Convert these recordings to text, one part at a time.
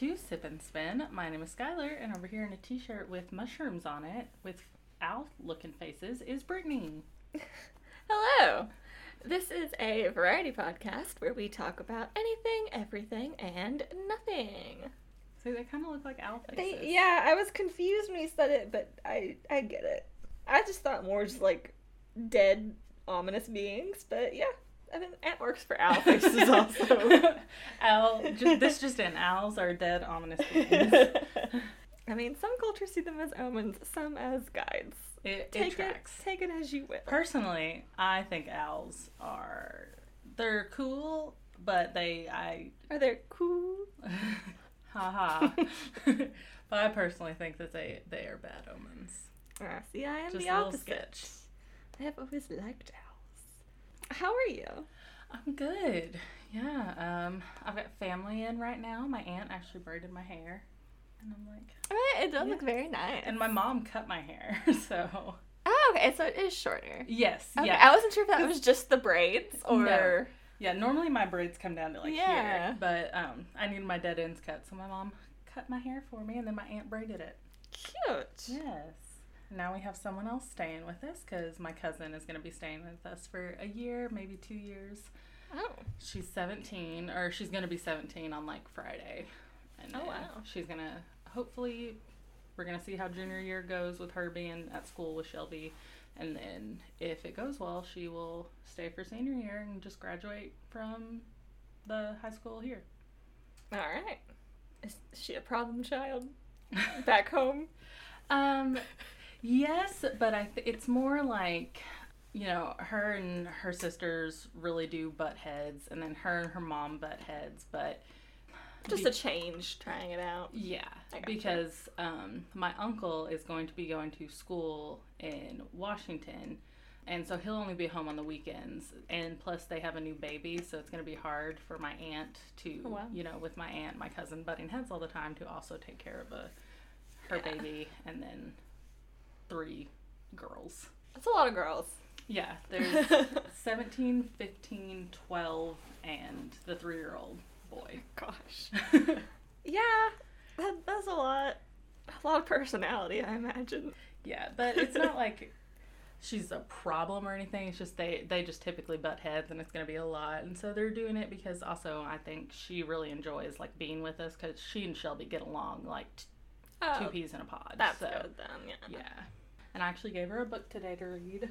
to Sip and Spin. My name is Skylar, and over here in a t shirt with mushrooms on it, with owl looking faces, is Brittany. Hello. This is a variety podcast where we talk about anything, everything, and nothing. So they kind of look like owl faces. They, yeah, I was confused when you said it, but I I get it. I just thought more just like dead, ominous beings, but yeah. I mean, ant works for owl faces also. Owl, just, this just in. Owls are dead, ominous beings. I mean, some cultures see them as omens, some as guides. It, it Take it, tracks. take it as you will. Personally, I think owls are they're cool, but they I Are they cool? haha. but I personally think that they they are bad omens. Ah, see, I am Just the a little opposite. sketch. I have always liked owls. How are you? I'm good. Yeah. Um, I've got family in right now. My aunt actually braided my hair, and I'm like, it does Yeah. look very nice. and my mom cut my hair. So oh, okay, so it is shorter. yes, Okay, yeah, I wasn't sure if that was just the braids or. No. yeah. Normally my braids come down to like Yeah. here, but um, I needed my dead ends cut, so my mom cut my hair for me, and then my aunt braided it. Cute. Yes. Now we have someone else staying with us because my cousin is going to be staying with us for a year, maybe two years. Oh. She's 17, or she's going to be 17 on like Friday. And Oh, wow. She's going to, hopefully, we're going to see how junior year goes with her being at school with Shelby. And then if it goes well, she will stay for senior year and just graduate from the high school here. Alright. Is she a problem child? Back home? Um, yes, but I th- it's more like you know her and her sisters really do butt heads, and then her and her mom butt heads. But Just be- a change, trying it out. yeah, because um, my uncle is going to be going to school in Washington. And so he'll only be home on the weekends. And plus, they have a new baby, so it's going to be hard for my aunt to, Oh, wow. you know, with my aunt, my cousin butting heads all the time to also take care of a her Yeah. baby and then three girls. That's a lot of girls. Yeah, there's 17, 15, 12, and the three year old boy. Gosh. Yeah, that, that's a lot. A lot of personality, I imagine. yeah, but it's not like she's a problem or anything. It's just they they just typically butt heads, and it's gonna be a lot. And so they're doing it because also I think she really enjoys like being with us because she and Shelby get along like t- two Oh, peas in a pod. that's so, good then, yeah. Yeah. And I actually gave her a book today to read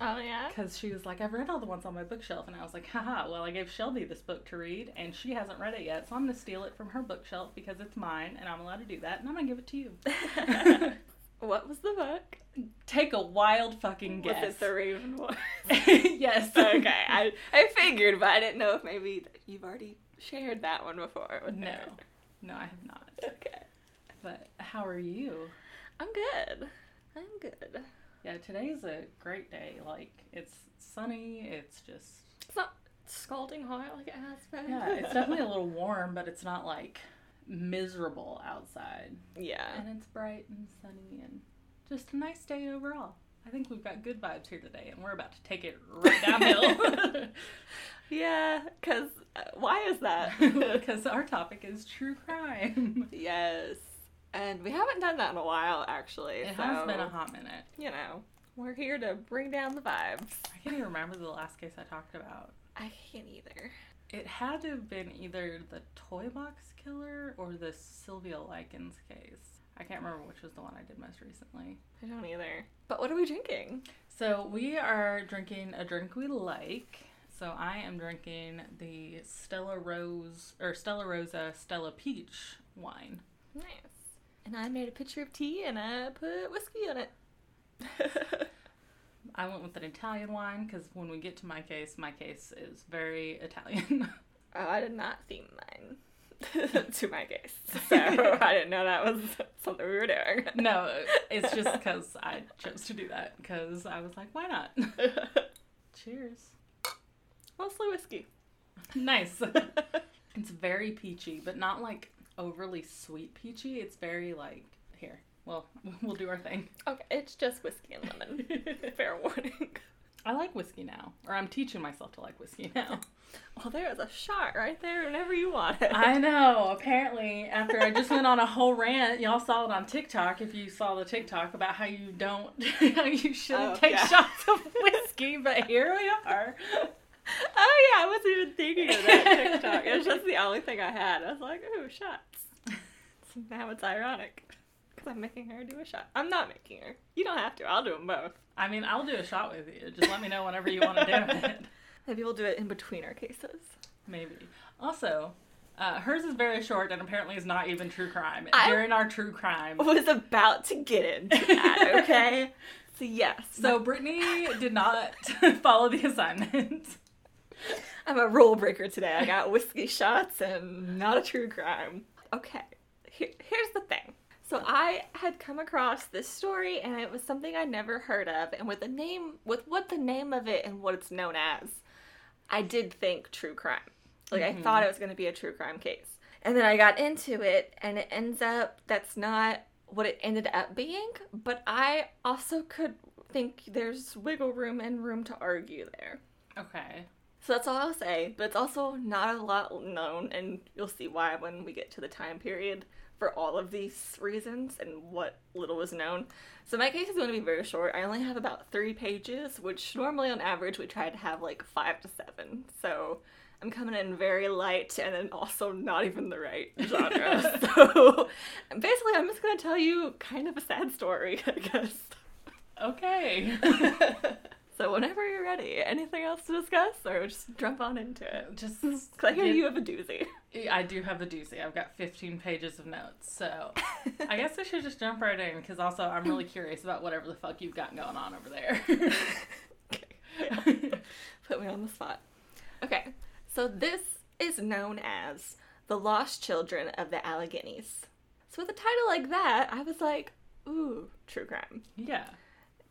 Oh, yeah? because she was like, I've read all the ones on my bookshelf. And I was like, haha, well, I gave Shelby this book to read and she hasn't read it yet. So I'm going to steal it from her bookshelf because it's mine and I'm allowed to do that. And I'm going to give it to you. what was the book? Take a wild fucking Was guess. it the Raven Boys? yes. okay, I, I figured, but I didn't know if maybe you've already shared that one before. With No. her. No, I have not. Okay. But how are you? I'm good. I'm good. Yeah, today's a great day. Like, it's sunny. It's just, It's not scalding hot like it has been. yeah, it's definitely a little warm, but it's not like miserable outside. Yeah. and it's bright and sunny and just a nice day overall. I think we've got good vibes here today, and we're about to take it right downhill Yeah, because uh, why is that? because our topic is true crime. yes. And we haven't done that in a while, actually. It so, has been a hot minute. You know, we're here to bring down the vibes. I can't even remember the last case I talked about. I can't either. It had to have been either the Toy Box Killer or the Sylvia Likens case. I can't remember which was the one I did most recently. I don't either. But what are we drinking? So we are drinking a drink we like. So I am drinking the Stella Rose or Stella Rosa Stella Peach wine. Nice. And I made a picture of tea and I put whiskey in it. I went with an Italian wine because when we get to my case, my case is very Italian. oh, I did not theme mine to my case. So I didn't know that was something we were doing. no, it's just because I chose to do that because I was like, why not? Cheers. Mostly whiskey. Nice. It's very peachy, but not like overly sweet peachy. It's very like here. Well, we'll do our thing. Okay, it's just whiskey and lemon. Fair warning. I like whiskey now, or I'm teaching myself to like whiskey now. Oh, well, there's a shot right there whenever you want it. I know. Apparently, after I just went on a whole rant, y'all saw it on TikTok. If you saw the TikTok about how you don't, how you shouldn't Oh, take yeah. shots of whiskey, but here we are. Oh yeah, I wasn't even thinking of that TikTok. It was just the only thing I had. I was like, ooh, shots. So now it's ironic because I'm making her do a shot. I'm not making her. You don't have to. I'll do them both. I mean, I'll do a shot with you. Just let me know whenever you want to do it. Maybe we'll do it in between our cases. Maybe. Also, uh, hers is very short and apparently is not even true crime. I- During our true crime. Was about to get into that. Okay. so yes. So Brittany did not follow the assignment. I'm a rule breaker today. I got whiskey shots and not a true crime. Okay, here, here's the thing. So I had come across this story and it was something I never heard of, and with the name, with what the name of it and what it's known as, I did think true crime. Like I thought mm-hmm. it was going to be a true crime case, and then I got into it, and it ends up that's not what it ended up being. But I also could think there's wiggle room and room to argue there. Okay. So that's all I'll say, but it's also not a lot known, and you'll see why when we get to the time period for all of these reasons and what little is known. So my case is going to be very short. I only have about three pages, which normally on average we try to have like five to seven. So I'm coming in very light and then also not even the right genre. so basically, I'm just going to tell you kind of a sad story, I guess. Okay. so whenever you're ready, anything else to discuss, or just jump on into it? Just. 'Cause I hear get- you have a doozy. I do have a doozy. I've got 15 pages of notes. So I guess I should just jump right in because also I'm really curious about whatever the fuck you've got going on over there. Okay. Put me on the spot. Okay, so this is known as The Lost Children of the Alleghenies. So with a title like that, I was like, ooh, true crime. yeah.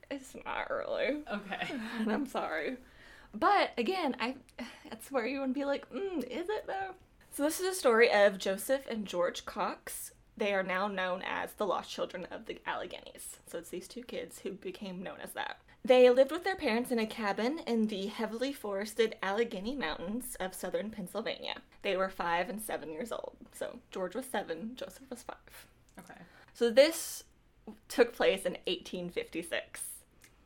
It's not really. Okay. And I'm sorry. But again, I that's where you would be like, mm, is it though? So this is a story of Joseph and George Cox. They are now known as the Lost Children of the Alleghenies. So it's these two kids who became known as that. They lived with their parents in a cabin in the heavily forested Allegheny Mountains of southern Pennsylvania. They were five and seven years old. So George was seven, Joseph was five. Okay. So this took place in 1856.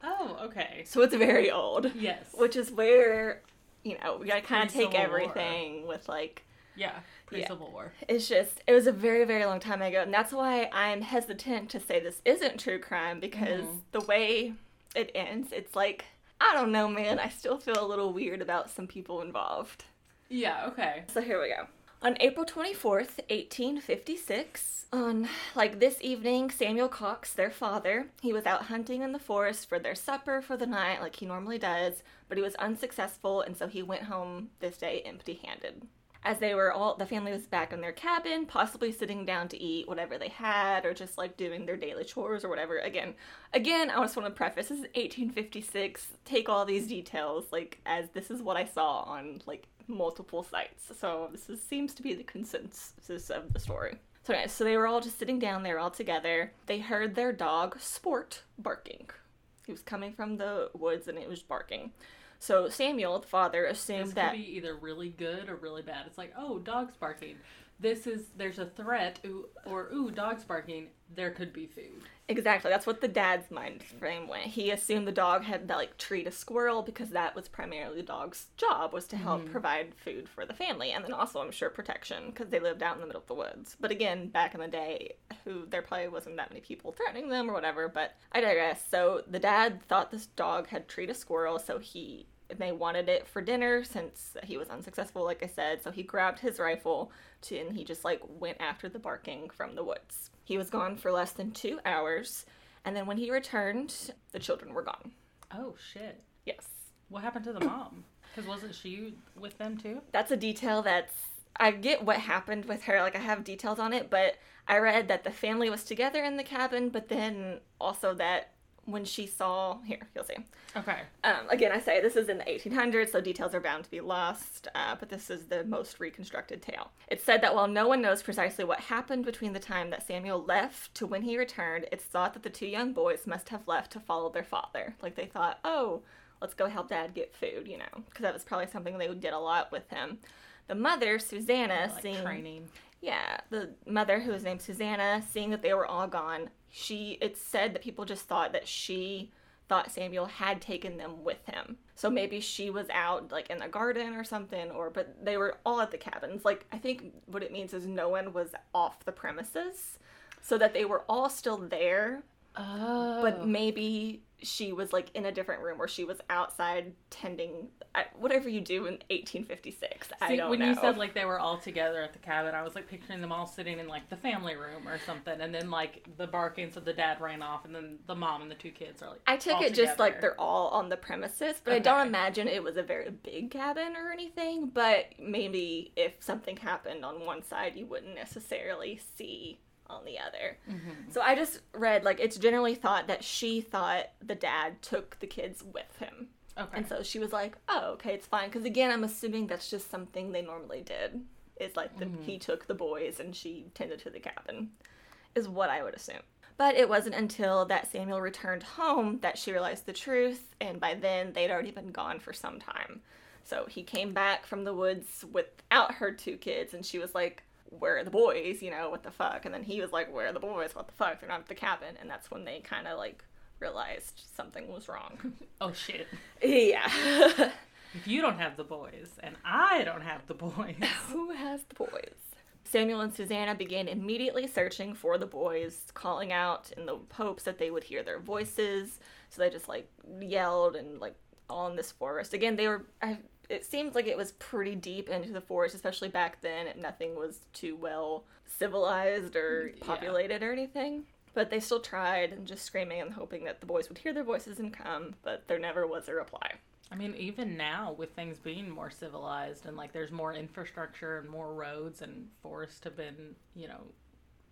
Oh, okay. So it's very old Yes. which is where you know we gotta kind of take Pre-Civil War. everything with like yeah. Pre Civil War. it's just it was a very very long time ago and that's why i'm hesitant to say this isn't true crime because Mhm. the way it ends it's like i don't know man i still feel a little weird about some people involved Yeah, okay. so here we go. On April 24th, 1856, on like this evening, Samuel Cox, their father, he was out hunting in the forest for their supper for the night like he normally does, but he was unsuccessful and so he went home this day empty-handed. As they were all the family was back in their cabin, possibly sitting down to eat whatever they had or just like doing their daily chores or whatever. Again, again, I just want to preface this is 1856. Take all these details like as this is what I saw on like multiple sites. So this is, seems to be the consensus of the story. So anyway, so they were all just sitting down there all together. They heard their dog Sport barking. He was coming from the woods and it was barking. So Samuel, the father, assumed This that could be either really good or really bad. It's like, oh, dogs barking. This is there's a threat, ooh, or ooh, dogs barking. There could be food. Exactly. That's what the dad's mind frame went. He assumed the dog had to like treat a squirrel because that was primarily the dog's job was to help mm-hmm. provide food for the family and then also I'm sure protection because they lived out in the middle of the woods. But again, back in the day, who there probably wasn't that many people threatening them or whatever. But I digress. So the dad thought this dog had treat a squirrel, so he they wanted it for dinner since he was unsuccessful, like I said. So he grabbed his rifle and he just like went after the barking from the woods. He was gone for less than two hours, and then when he returned, the children were gone. Oh shit! Yes, What happened to the mom? Because wasn't she with them too? that's a detail that's. I get what happened with her, like I have details on it, but I read that the family was together in the cabin, but then also that when she saw here, you'll see. Okay. Um, again, I say this is in the 1800s, so details are bound to be lost, uh, but this is the most reconstructed tale. It's said that while no one knows precisely what happened between the time that Samuel left to when he returned, it's thought that the two young boys must have left to follow their father. Like they thought, oh, let's go help dad get food, you know, because that was probably something they did a lot with him. The mother, Susanna, like seeing training. yeah, the mother who was named Susanna, seeing that they were all gone, she it said that people just thought that she thought Samuel had taken them with him. So maybe she was out like in the garden or something or but they were all at the cabins. Like I think what it means is no one was off the premises so that they were all still there, Oh. but maybe she was like in a different room or she was outside tending I- whatever you do in 1856. I don't when know. you said like they were all together at the cabin, I was like picturing them all sitting in like the family room or something, and then like the barking, so the dad ran off, and then the mom and the two kids are like. I took it just like they're all on the premises, but I don't imagine it was a very big cabin or anything. But maybe if something happened on one side, you wouldn't necessarily see on the other. Mm-hmm. So I just read like it's generally thought that she thought the dad took the kids with him. Okay. And so she was like, "Oh, okay, it's fine." Because again, I'm assuming that's just something they normally did. It's like the, he took the boys and she tended to the cabin, is what I would assume. But it wasn't until that Samuel returned home that she realized the truth, and by then they'd already been gone for some time. So he came back from the woods without her two kids, and she was like, Where are the boys? You know, what the fuck? And then he was like, Where are the boys? What the fuck? They're not at the cabin. And that's when they kind of like realized something was wrong. oh shit! yeah. If you don't have the boys and I don't have the boys, Who has the boys? Samuel and Susanna began immediately searching for the boys, calling out in the hopes that they would hear their voices. So they just like yelled and like all in this forest. Again, they were. I, it seems like it was pretty deep into the forest, especially back then. Nothing was too well civilized or mm, Yeah. populated or anything. But they still tried and just screaming and hoping that the boys would hear their voices and come. But there never was a reply. I mean, even now with things being more civilized and like there's more infrastructure and more roads and forests have been, you know,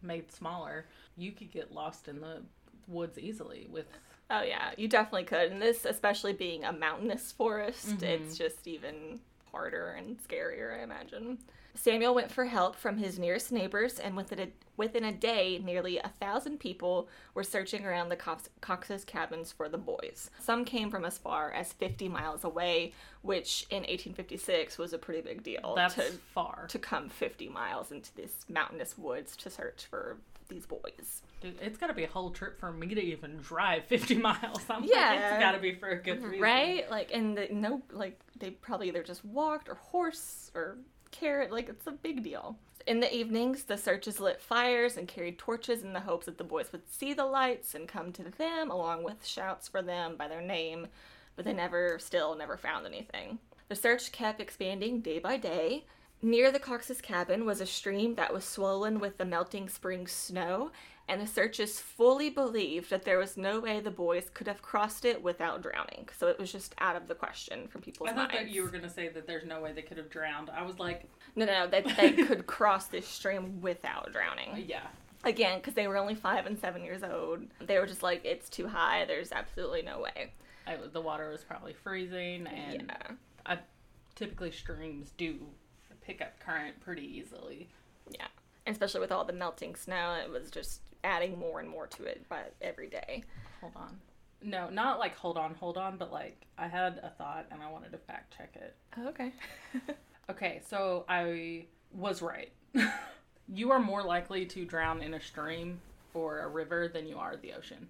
made smaller, you could get lost in the woods easily with. Oh yeah, you definitely could. And this, especially being a mountainous forest, mm-hmm. it's just even harder and scarier, I imagine. Samuel went for help from his nearest neighbors, and within a, within a day, nearly a thousand people were searching around the Cox, Cox's cabins for the boys. Some came from as far as 50 miles away, which in 1856 was a pretty big deal That's to, far. to come 50 miles into this mountainous woods to search for these boys. Dude, it's got to be a whole trip for me to even drive 50 miles. I'm like, Yeah. it's got to be for a good mm-hmm. reason. Right? Like, and the, no, like they probably either just walked or horse or carrot. Like, it's a big deal. In the evenings, the searchers lit fires and carried torches in the hopes that the boys would see the lights and come to them, along with shouts for them by their name. But they never, still, never found anything. The search kept expanding day by day. Near the Cox's cabin was a stream that was swollen with the melting spring snow, and the searchers fully believed that there was no way the boys could have crossed it without drowning. So it was just out of the question from people's I thought minds. that you were going to say that there's no way they could have drowned. I was like, No, no, that they could cross this stream without drowning. Uh, yeah. Again, because they were only five and seven years old. They were just like, it's too high. There's absolutely no way. I, the water was probably freezing, and yeah. I, typically streams do pick up current pretty easily. Yeah. And especially with all the melting snow, it was just adding more and more to it by every day. Hold on. No, not like hold on, hold on, but like I had a thought and I wanted to fact check it. Oh, okay. Okay, so I was right. you are more likely to drown in a stream or a river than you are the ocean.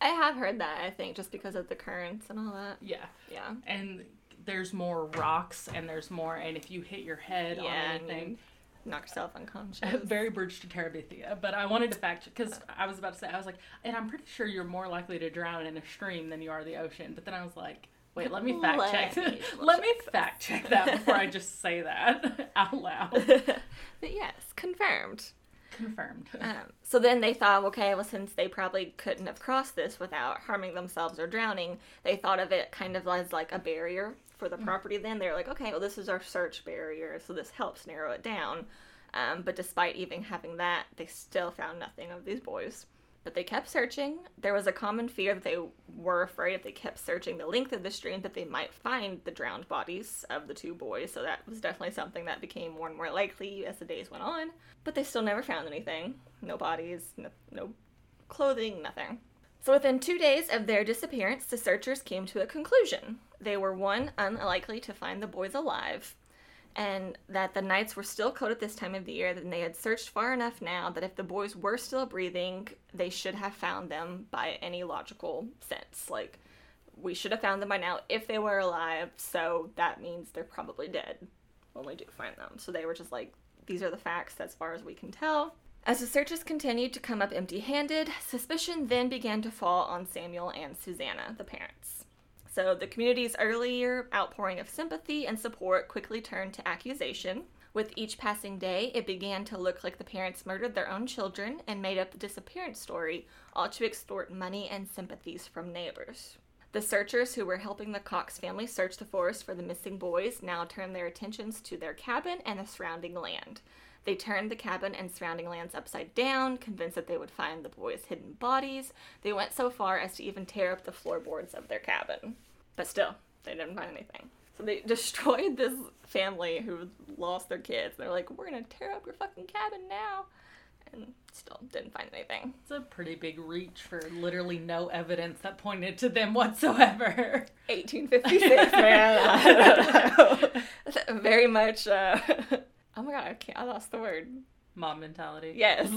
I have heard that, I think, just because of the currents and all that. Yeah. Yeah. And there's more rocks and there's more and if you hit your head Yeah, on anything Knock yourself unconscious. very bridge to Terabithia, but I wanted to fact check because I was about to say I was like, and I'm pretty sure you're more likely to drown in a stream than you are the ocean. But then I was like, wait, let me fact Let check. me let me fact check that before I just say that out loud. but yes, confirmed. Confirmed. Um, so then they thought, okay, well, since they probably couldn't have crossed this without harming themselves or drowning, they thought of it kind of as like a barrier for the property. Then they're like, okay, well, this is our search barrier, so this helps narrow it down. Um, but despite even having that, they still found nothing of these boys. But they kept searching. There was a common fear that they were afraid if they kept searching the length of the stream that they might find the drowned bodies of the two boys. So that was definitely something that became more and more likely as the days went on. But they still never found anything. No bodies, no, no clothing, nothing. So within two days of their disappearance, the searchers came to a conclusion. They were one, unlikely to find the boys alive, and that the nights were still cold at this time of the year, and they had searched far enough now that if the boys were still breathing, they should have found them by any logical sense. Like, we should have found them by now if they were alive, so that means they're probably dead when we do find them. So they were just like, these are the facts as far as we can tell. As the searches continued to come up empty handed, suspicion then began to fall on Samuel and Susanna, the parents. So the community's earlier outpouring of sympathy and support quickly turned to accusation. With each passing day, it began to look like the parents murdered their own children and made up the disappearance story, all to extort money and sympathies from neighbors. The searchers who were helping the Cox family search the forest for the missing boys now turned their attentions to their cabin and the surrounding land. They turned the cabin and surrounding lands upside down, convinced that they would find the boys' hidden bodies. They went so far as to even tear up the floorboards of their cabin. But still, they didn't find anything. So they destroyed this family who lost their kids. They're like, we're gonna tear up your fucking cabin now. And still didn't find anything. It's a pretty big reach for literally no evidence that pointed to them whatsoever. 1856, man. Very much. Uh, oh my god, I can't. I lost the word. Mob mentality. Yes,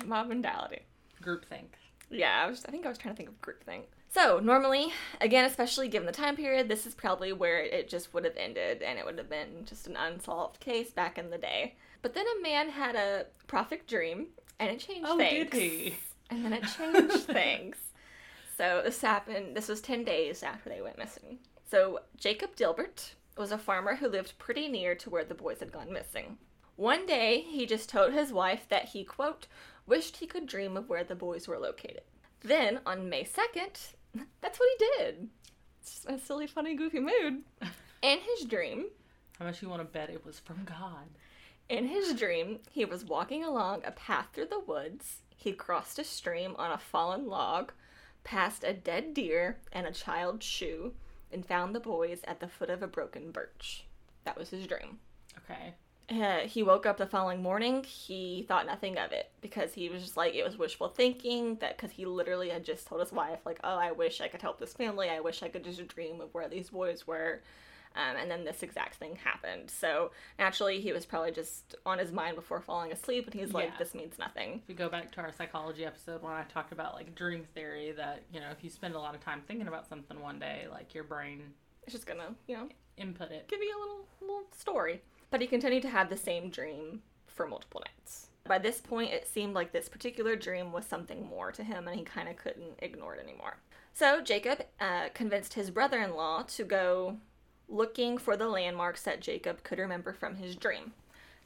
mob mentality. Groupthink. Yeah, I was. I think I was trying to think of groupthink. So normally, again, especially given the time period, this is probably where it just would have ended, and it would have been just an unsolved case back in the day. But then a man had a prophetic dream, and it changed Oh, things. did he? And then it changed things. So this happened. This was ten days after they went missing. So Jacob Dibert was a farmer who lived pretty near to where the boys had gone missing. One day, he just told his wife that he quote wished he could dream of where the boys were located. Then on May second, that's what he did. It's just a silly, funny, goofy mood. In his dream, How much you want to bet it was from God? In his dream, he was walking along a path through the woods. He crossed a stream on a fallen log, passed a dead deer and a child's shoe, and found the boys at the foot of a broken birch. That was his dream. Okay. Uh, he woke up the following morning. He thought nothing of it because he was just like, it was wishful thinking. That because he literally had just told his wife, like, oh, I wish I could help this family. I wish I could just dream of where these boys were. Um, and then this exact thing happened. So naturally, he was probably just on his mind before falling asleep, and he's like, Yeah. "This means nothing." If we go back to our psychology episode when I talked about like dream theory, that you know if you spend a lot of time thinking about something one day, like your brain It's just gonna, you know, input it. give you a little little story. But he continued to have the same dream for multiple nights. By this point, it seemed like this particular dream was something more to him, and he kind of couldn't ignore it anymore. So Jacob uh, convinced his brother-in-law to go looking for the landmarks that Jacob could remember from his dream.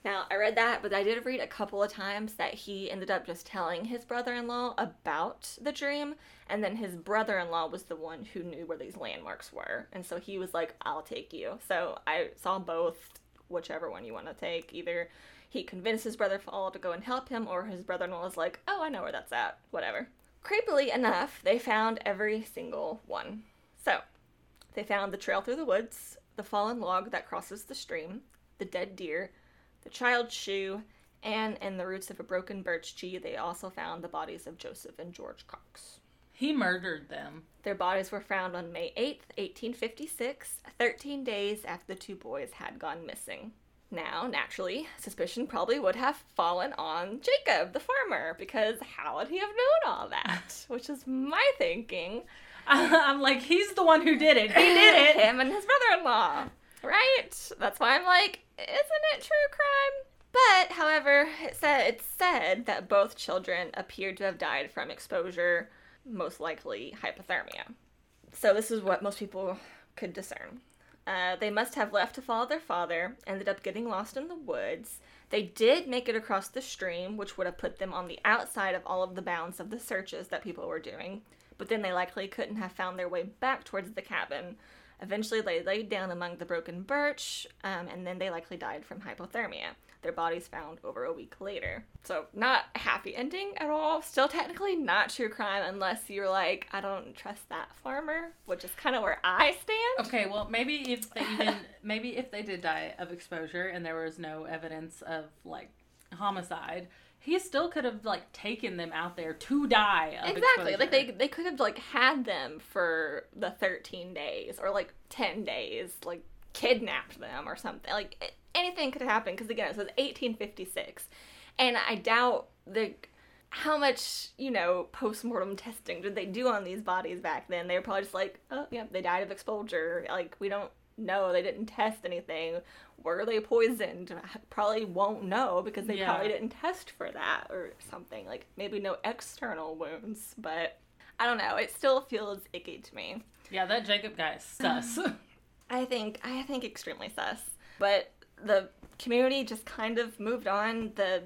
Now, I read that, but I did read a couple of times that he ended up just telling his brother in law about the dream, and then his brother in law was the one who knew where these landmarks were. And so he was like, I'll take you. So I saw both, whichever one you want to take. Either he convinced his brother in law to go and help him, or his brother in law was like, Oh, I know where that's at. Whatever. Creepily enough, they found every single one. So, they found the trail through the woods, the fallen log that crosses the stream, the dead deer, the child's shoe, and in the roots of a broken birch tree, they also found the bodies of Joseph and George Cox. He murdered them. Their bodies were found on May 8th, 1856, 13 days after the two boys had gone missing. Now, naturally, suspicion probably would have fallen on Jacob, the farmer, because how would he have known all that? Which is my thinking. I'm like, he's the one who did it. He did it. Him and his brother in law. Right? That's why I'm like, isn't it true crime? But, however, it said, it's said that both children appeared to have died from exposure, most likely hypothermia. So, this is what most people could discern. Uh, they must have left to follow their father, ended up getting lost in the woods. They did make it across the stream, which would have put them on the outside of all of the bounds of the searches that people were doing, but then they likely couldn't have found their way back towards the cabin. Eventually, they laid down among the broken birch, um, and then they likely died from hypothermia. Their bodies found over a week later. So, not a happy ending at all. Still, technically, not true crime unless you're like, I don't trust that farmer, which is kind of where I stand. Okay, well, maybe if they even maybe if they did die of exposure and there was no evidence of like homicide, he still could have like taken them out there to die. Of exactly. exposure. Like they they could have like had them for the 13 days or like 10 days, like kidnapped them or something. Like a- anything could happen because again, it says 1856, and I doubt the how much you know post-mortem testing did they do on these bodies back then they were probably just like oh yeah they died of exposure like we don't know they didn't test anything were they poisoned probably won't know because they Yeah. probably didn't test for that or something like maybe no external wounds but i don't know it still feels icky to me Yeah, that Jacob guy is sus. I think I think extremely sus. But the community just kind of moved on. The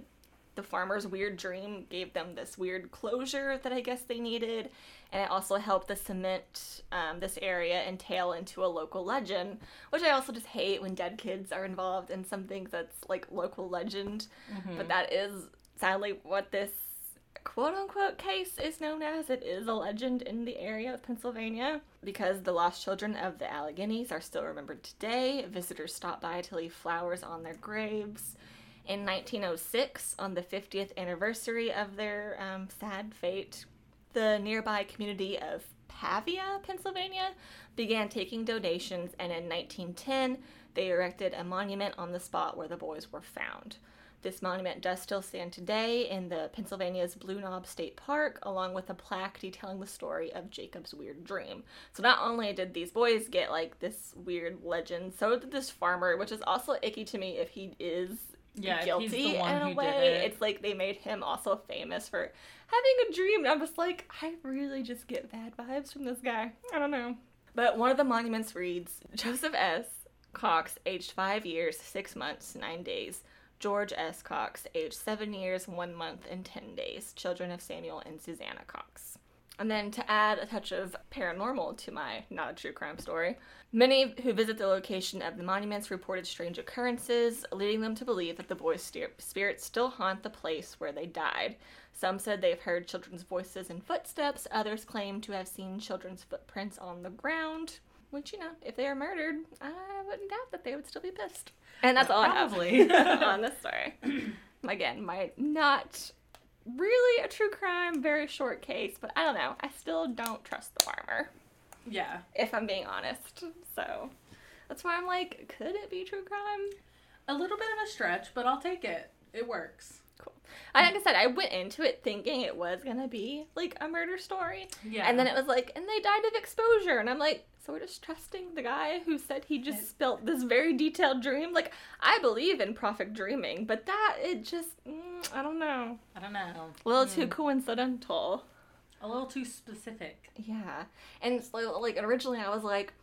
the farmer's weird dream gave them this weird closure that I guess they needed, and it also helped the cement um, this area entail into a local legend, which I also just hate when dead kids are involved in something that's like local legend. But that is sadly what this quote unquote case is known as. It is a legend in the area of Pennsylvania because the lost children of the Alleghenies are still remembered today. Visitors stop by to leave flowers on their graves. In 1906, on the 50th anniversary of their um, sad fate, the nearby community of Pavia, Pennsylvania, began taking donations, and in 1910, they erected a monument on the spot where the boys were found. This monument does still stand today in the Pennsylvania's Blue Knob State Park, along with a plaque detailing the story of Jacob's weird dream. So not only did these boys get like this weird legend, so did this farmer, which is also icky to me if he is Yeah, guilty the one in a who did way. it. It's like they made him also famous for having a dream. And I'm just like, I really just get bad vibes from this guy. I don't know. But one of the monuments reads Joseph S. Cox, aged five years, six months, nine days. George S. Cox, aged seven years, one month, and ten days. Children of Samuel and Susanna Cox. And then to add a touch of paranormal to my not a true crime story, many who visit the location of the monuments reported strange occurrences, leading them to believe that the boys' spirits still haunt the place where they died. Some said they've heard children's voices and footsteps, others claim to have seen children's footprints on the ground. Which, you know, if they are murdered, I wouldn't doubt that they would still be pissed. And that's all Probably. I have on this story. Again, my not really a true crime, very short case, but I don't know. I still don't trust the farmer, yeah. if I'm being honest. So that's why I'm like, could it be true crime? A little bit of a stretch, but I'll take it. It works. Cool. I, like I said, I went into it thinking it was gonna be like a murder story, Yeah. and then it was like, and they died of exposure, and I'm like, so we're just trusting the guy who said he just spilt this very detailed dream. Like, I believe in prophet dreaming, but that it just, mm, I don't know, I don't know. a little too coincidental. A little too specific. Yeah, and so like originally I was like,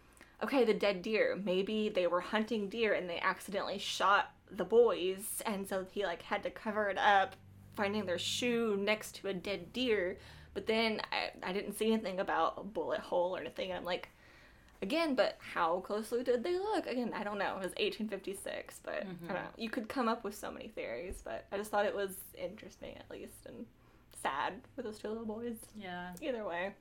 okay, the dead deer. Maybe they were hunting deer and they accidentally shot the boys, and so he like had to cover it up, finding their shoe next to a dead deer. But then I, I didn't see anything about a bullet hole or anything, and I'm like, again, but how closely did they look? Again, I don't know. It was 1856, but I don't mm-hmm. know. You could come up with so many theories, but I just thought it was interesting at least and sad for those two little boys. Yeah. Either way.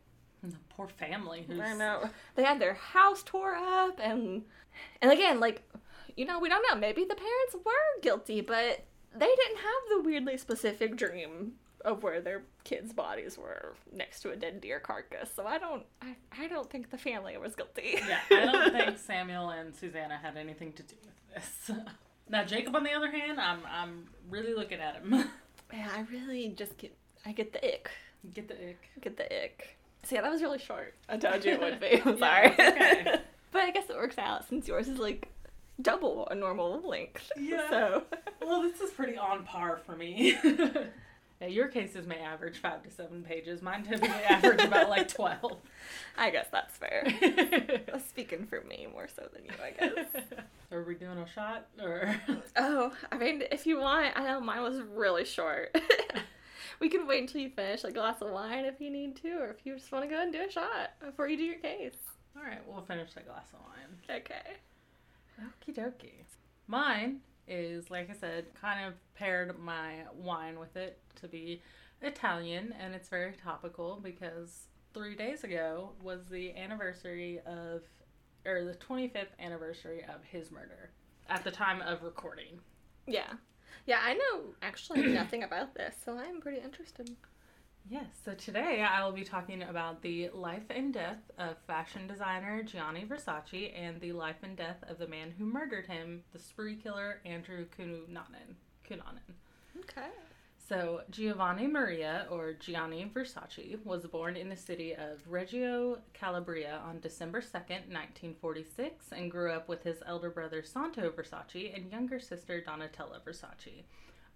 And the poor family who's. I know. They had their house tore up and and again, like you know, we don't know. Maybe the parents were guilty, but they didn't have the weirdly specific dream of where their kids' bodies were next to a dead deer carcass. So I don't I, I don't think the family was guilty. Yeah, I don't think Samuel and Susanna had anything to do with this. Now Jacob, on the other hand, I'm I'm really looking at him. yeah, I really just get I get the ick. Get the ick. Get the ick. So yeah, that was really short. I told you it would be. I'm sorry. okay. but I guess it works out since yours is like double a normal length. Yeah. So Well, this is pretty on par for me. Yeah, your cases may average five to seven pages. Mine typically average about like twelve. I guess that's fair. Speaking for me more so than you, I guess. Are we doing a shot or? oh, I mean, if you want, I know mine was really short. we can wait until you finish a glass of wine if you need to, or if you just want to go and do a shot before you do your case. All right, we'll finish that glass of wine. Okay. Okie dokie. Mine is, like I said, kind of paired my wine with it to be Italian, and it's very topical because three days ago was the anniversary of, or the 25th anniversary of his murder at the time of recording. Yeah. Yeah, I know actually nothing about this, so I'm pretty interested. Yes, so today I will be talking about the life and death of fashion designer Gianni Versace and the life and death of the man who murdered him, the spree killer Andrew Cunanan. Cunanan. Okay. So, Giovanni Maria, or Gianni Versace, was born in the city of Reggio Calabria on December 2nd, 1946, and grew up with his elder brother Santo Versace and younger sister Donatella Versace,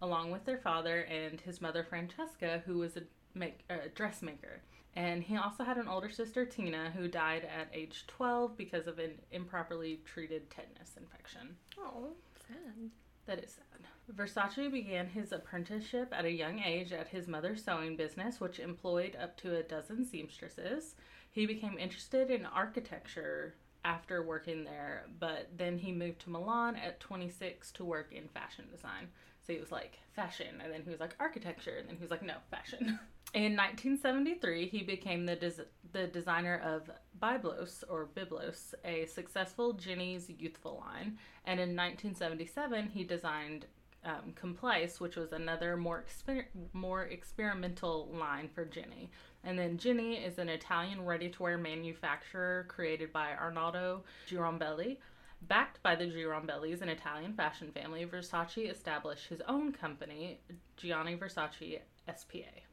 along with their father and his mother Francesca, who was a make, uh, dressmaker. And he also had an older sister, Tina, who died at age 12 because of an improperly treated tetanus infection. Oh, sad. That is sad. Versace began his apprenticeship at a young age at his mother's sewing business, which employed up to a dozen seamstresses. He became interested in architecture after working there, but then he moved to Milan at 26 to work in fashion design. So he was like, fashion, and then he was like, architecture, and then he was like, no, fashion. In 1973, he became the des- the designer of Byblos or Biblos, a successful Genny's youthful line, and in 1977 he designed um, Complice, which was another more exper- more experimental line for Genny. And then Jenny is an Italian ready-to-wear manufacturer created by Arnaldo Girombelli. Backed by the Girombellis, an Italian fashion family, Versace established his own company, Gianni Versace SPA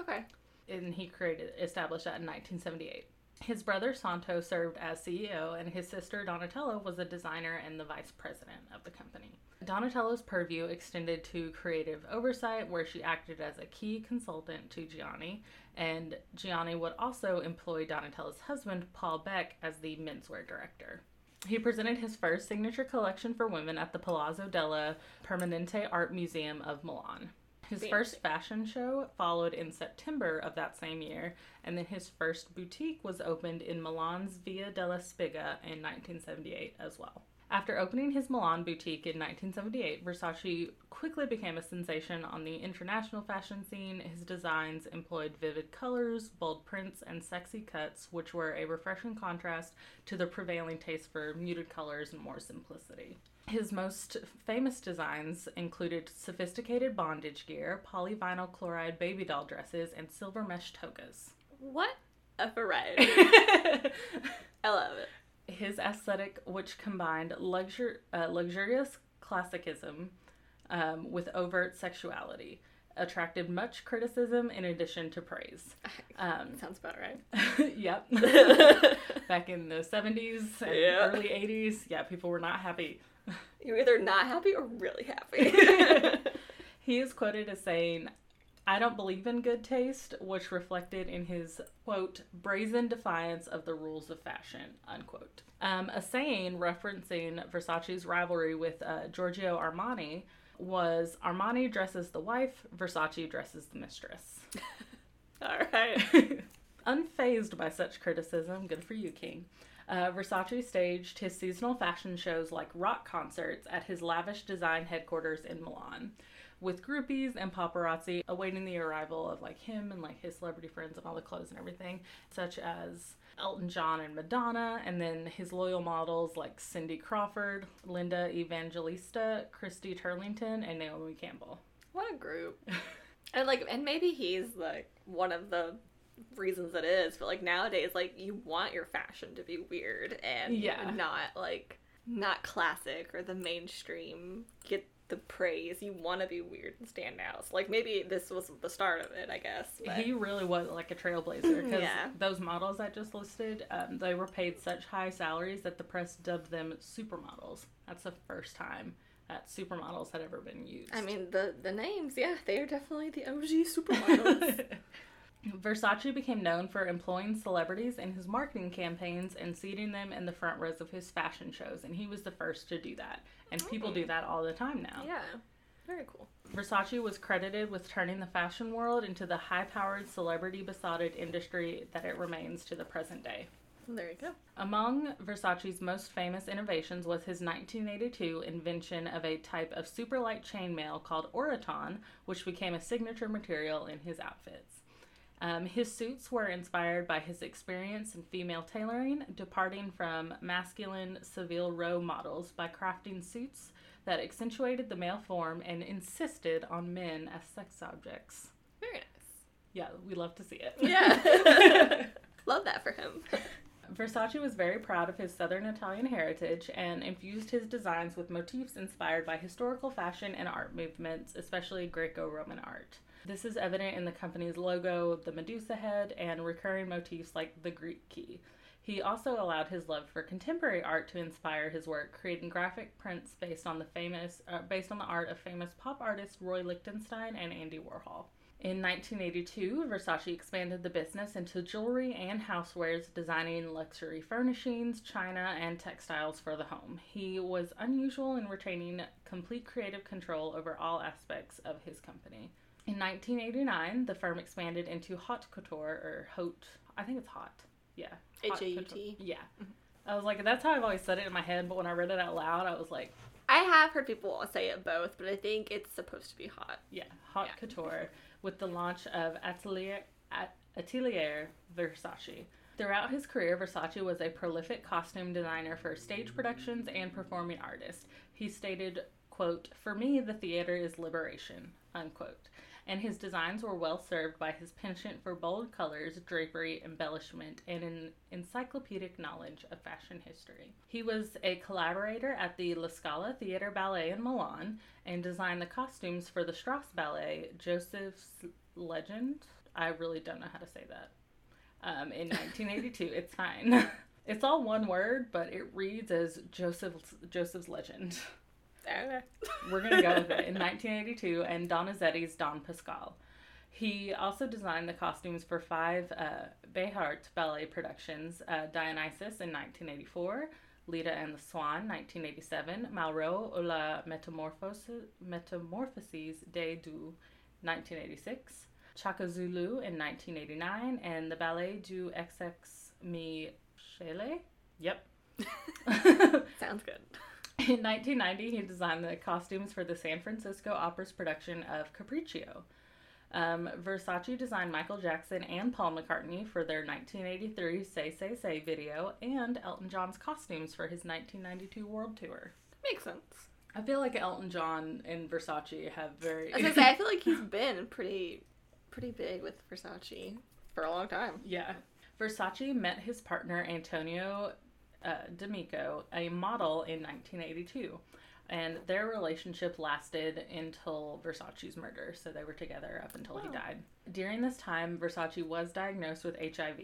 Okay. and he created established that in 1978. His brother Santo served as CEO, and his sister Donatella was a designer and the vice president of the company. Donatella's purview extended to creative oversight, where she acted as a key consultant to Gianni, and Gianni would also employ Donatella's husband, Paul Beck, as the menswear director. He presented his first signature collection for women at the Palazzo della Permanente Art Museum of Milan. His Fancy. first fashion show followed in September of that same year, and then his first boutique was opened in Milan's Via della Spiga in 1978 as well. After opening his Milan boutique in 1978, Versace quickly became a sensation on the international fashion scene. His designs employed vivid colors, bold prints, and sexy cuts, which were a refreshing contrast to the prevailing taste for muted colors and more simplicity. His most famous designs included sophisticated bondage gear, polyvinyl chloride baby doll dresses, and silver mesh togas. What a variety. I love it. His aesthetic, which combined luxur- uh, luxurious classicism um, with overt sexuality, attracted much criticism in addition to praise. Um, Sounds about right. yep. Back in the 70s and Yeah. early 80s, yeah, people were not happy. You're either not happy or really happy. he is quoted as saying, I don't believe in good taste, which reflected in his quote, brazen defiance of the rules of fashion, unquote. Um, a saying referencing Versace's rivalry with uh, Giorgio Armani was Armani dresses the wife, Versace dresses the mistress. All right. Unfazed by such criticism, good for you, King. Uh, Versace staged his seasonal fashion shows like rock concerts at his lavish design headquarters in Milan, with groupies and paparazzi awaiting the arrival of like him and like his celebrity friends and all the clothes and everything, such as Elton John and Madonna, and then his loyal models like Cindy Crawford, Linda Evangelista, Christy Turlington, and Naomi Campbell. What a group. And like and maybe he's like one of the reasons it is, but like nowadays like you want your fashion to be weird and Yeah. not like not classic or the mainstream get the praise. You want to be weird and stand out. So, like maybe this was the start of it, I guess. But He really was like a trailblazer because Yeah. those models I just listed, um, they were paid such high salaries that the press dubbed them supermodels. That's the first time that supermodels had ever been used. I mean the the names, yeah, they are definitely the OG supermodels. Versace became known for employing celebrities in his marketing campaigns and seating them in the front rows of his fashion shows, and he was the first to do that. And people do oh. that all the time now. yeah. Very cool. Versace was credited with turning the fashion world into the high powered, celebrity besotted industry that it remains to the present day. There you go. Among Versace's most famous innovations was his 1982 invention of a type of super light chainmail called Oroton, which became a signature material in his outfits. Um, his suits were inspired by his experience in female tailoring, departing from masculine Savile Row models by crafting suits that accentuated the male form and insisted on men as sex objects. Very nice. Yeah, we love to see it. Yeah. Love that for him. Versace was very proud of his southern Italian heritage and infused his designs with motifs inspired by historical fashion and art movements, especially Greco Roman art. This is evident in the company's logo, the Medusa head, and recurring motifs like the Greek key. He also allowed his love for contemporary art to inspire his work, creating graphic prints based on the famous, uh, based on the art of famous pop artists Roy Lichtenstein and Andy Warhol. In 1982, Versace expanded the business into jewelry and housewares, designing luxury furnishings, china, and textiles for the home. He was unusual in retaining complete creative control over all aspects of his company. In 1989, the firm expanded into haute couture, or haute, I think it's hot. Yeah. H A U. T. Yeah. I was like, that's how I've always said it in my head, but when I read it out loud, I was like, I have heard people say it both, but I think it's supposed to be hot. Yeah, haute Yeah. couture with the launch of Atelier, Atelier Versace. Throughout his career, Versace was a prolific costume designer for stage productions and performing artists. He stated, quote, For me, the theater is liberation, unquote. And his designs were well served by his penchant for bold colors, drapery, embellishment, and an encyclopedic knowledge of fashion history. He was a collaborator at the La Scala Theater Ballet in Milan and designed the costumes for the Strauss Ballet, Joseph's Legend. I really don't know how to say that. Um, in 1982, it's fine. It's all one word, but it reads as Joseph's Joseph's Legend. Okay. We're gonna go with it in 1982 and Donizetti's Don Pasquale. He also designed the costumes for five uh, Behart ballet productions: uh, Dionysus in 1984, Leda and the Swan 1987, Malraux ou la Métamorphose- Métamorphoses des Deux 1986, Chaka Zulu in 1989, and the Ballet du XX Michele. Yep. Sounds good. In 1990, he designed the costumes for the San Francisco Opera's production of Capriccio. Um, Versace designed Michael Jackson and Paul McCartney for their 1983 Say Say Say video and Elton John's costumes for his 1992 world tour. Makes sense. I feel like Elton John and Versace have very. I was gonna say, I feel like he's been pretty, pretty big with Versace for a long time. Yeah. Versace met his partner Antonio uh, D'Amico, a model, in 1982. And their relationship lasted until Versace's murder, so they were together up until he died. During this time, Versace was diagnosed with HIV.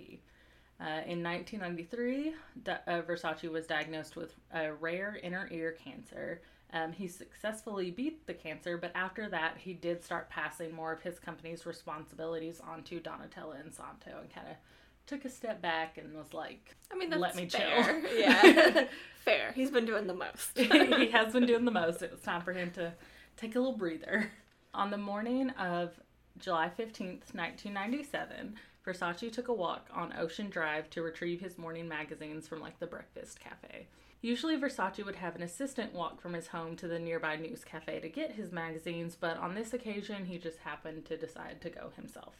Uh, in 1993, Di- uh, Versace was diagnosed with a rare inner ear cancer. Um, he successfully beat the cancer, but after that, he did start passing more of his company's responsibilities onto Donatella and Santo and kind of took a step back and was like, I mean, that's Let me fair. chill. Yeah, fair. He's been doing the most. he has been doing the most. It was time for him to take a little breather. On the morning of July 15th, 1997, Versace took a walk on Ocean Drive to retrieve his morning magazines from like the breakfast cafe. Usually, Versace would have an assistant walk from his home to the nearby news cafe to get his magazines, but on this occasion, he just happened to decide to go himself.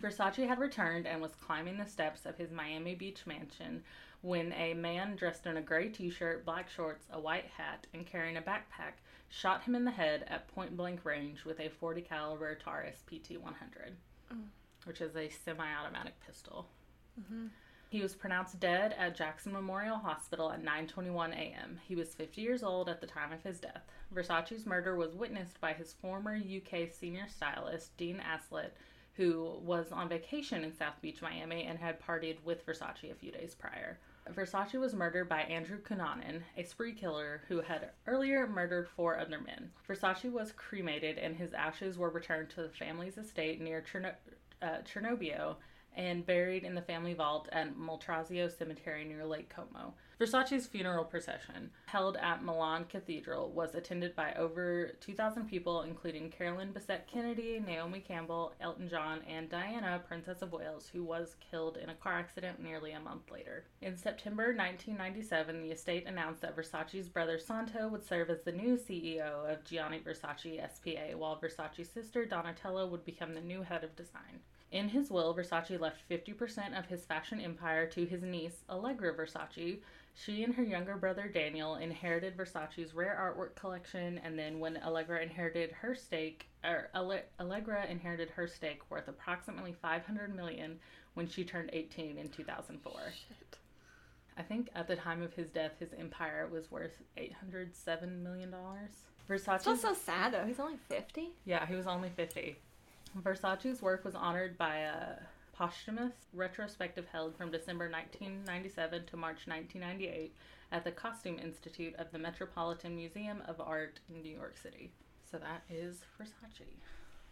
Versace had returned and was climbing the steps of his Miami Beach mansion when a man dressed in a gray t-shirt, black shorts, a white hat, and carrying a backpack shot him in the head at point blank range with a 40 caliber Taurus PT-100, which is a semi-automatic pistol. Mm-hmm. He was pronounced dead at Jackson Memorial Hospital at 9:21 a.m. He was 50 years old at the time of his death. Versace's murder was witnessed by his former UK senior stylist Dean Aslett, who was on vacation in South Beach, Miami, and had partied with Versace a few days prior. Versace was murdered by Andrew Cunanan, a spree killer who had earlier murdered four other men. Versace was cremated, and his ashes were returned to the family's estate near Cherno- uh, Chernobyl and buried in the family vault at Moltrasio Cemetery near Lake Como. Versace's funeral procession, held at Milan Cathedral, was attended by over 2,000 people, including Carolyn Bessette Kennedy, Naomi Campbell, Elton John, and Diana, Princess of Wales, who was killed in a car accident nearly a month later. In September 1997, the estate announced that Versace's brother Santo would serve as the new CEO of Gianni Versace SPA, while Versace's sister Donatella would become the new head of design. In his will, Versace left 50% of his fashion empire to his niece, Allegra Versace. She and her younger brother Daniel inherited Versace's rare artwork collection, and then when Allegra inherited her stake, or Alle- Allegra inherited her stake worth approximately 500 million when she turned 18 in 2004. Shit. I think at the time of his death, his empire was worth 807 million dollars. Versace. It's so sad though. He's only fifty. yeah, he was only 50. Versace's work was honored by a posthumous retrospective held from December 1997 to March 1998 at the Costume Institute of the Metropolitan Museum of Art in New York City. So that is Versace.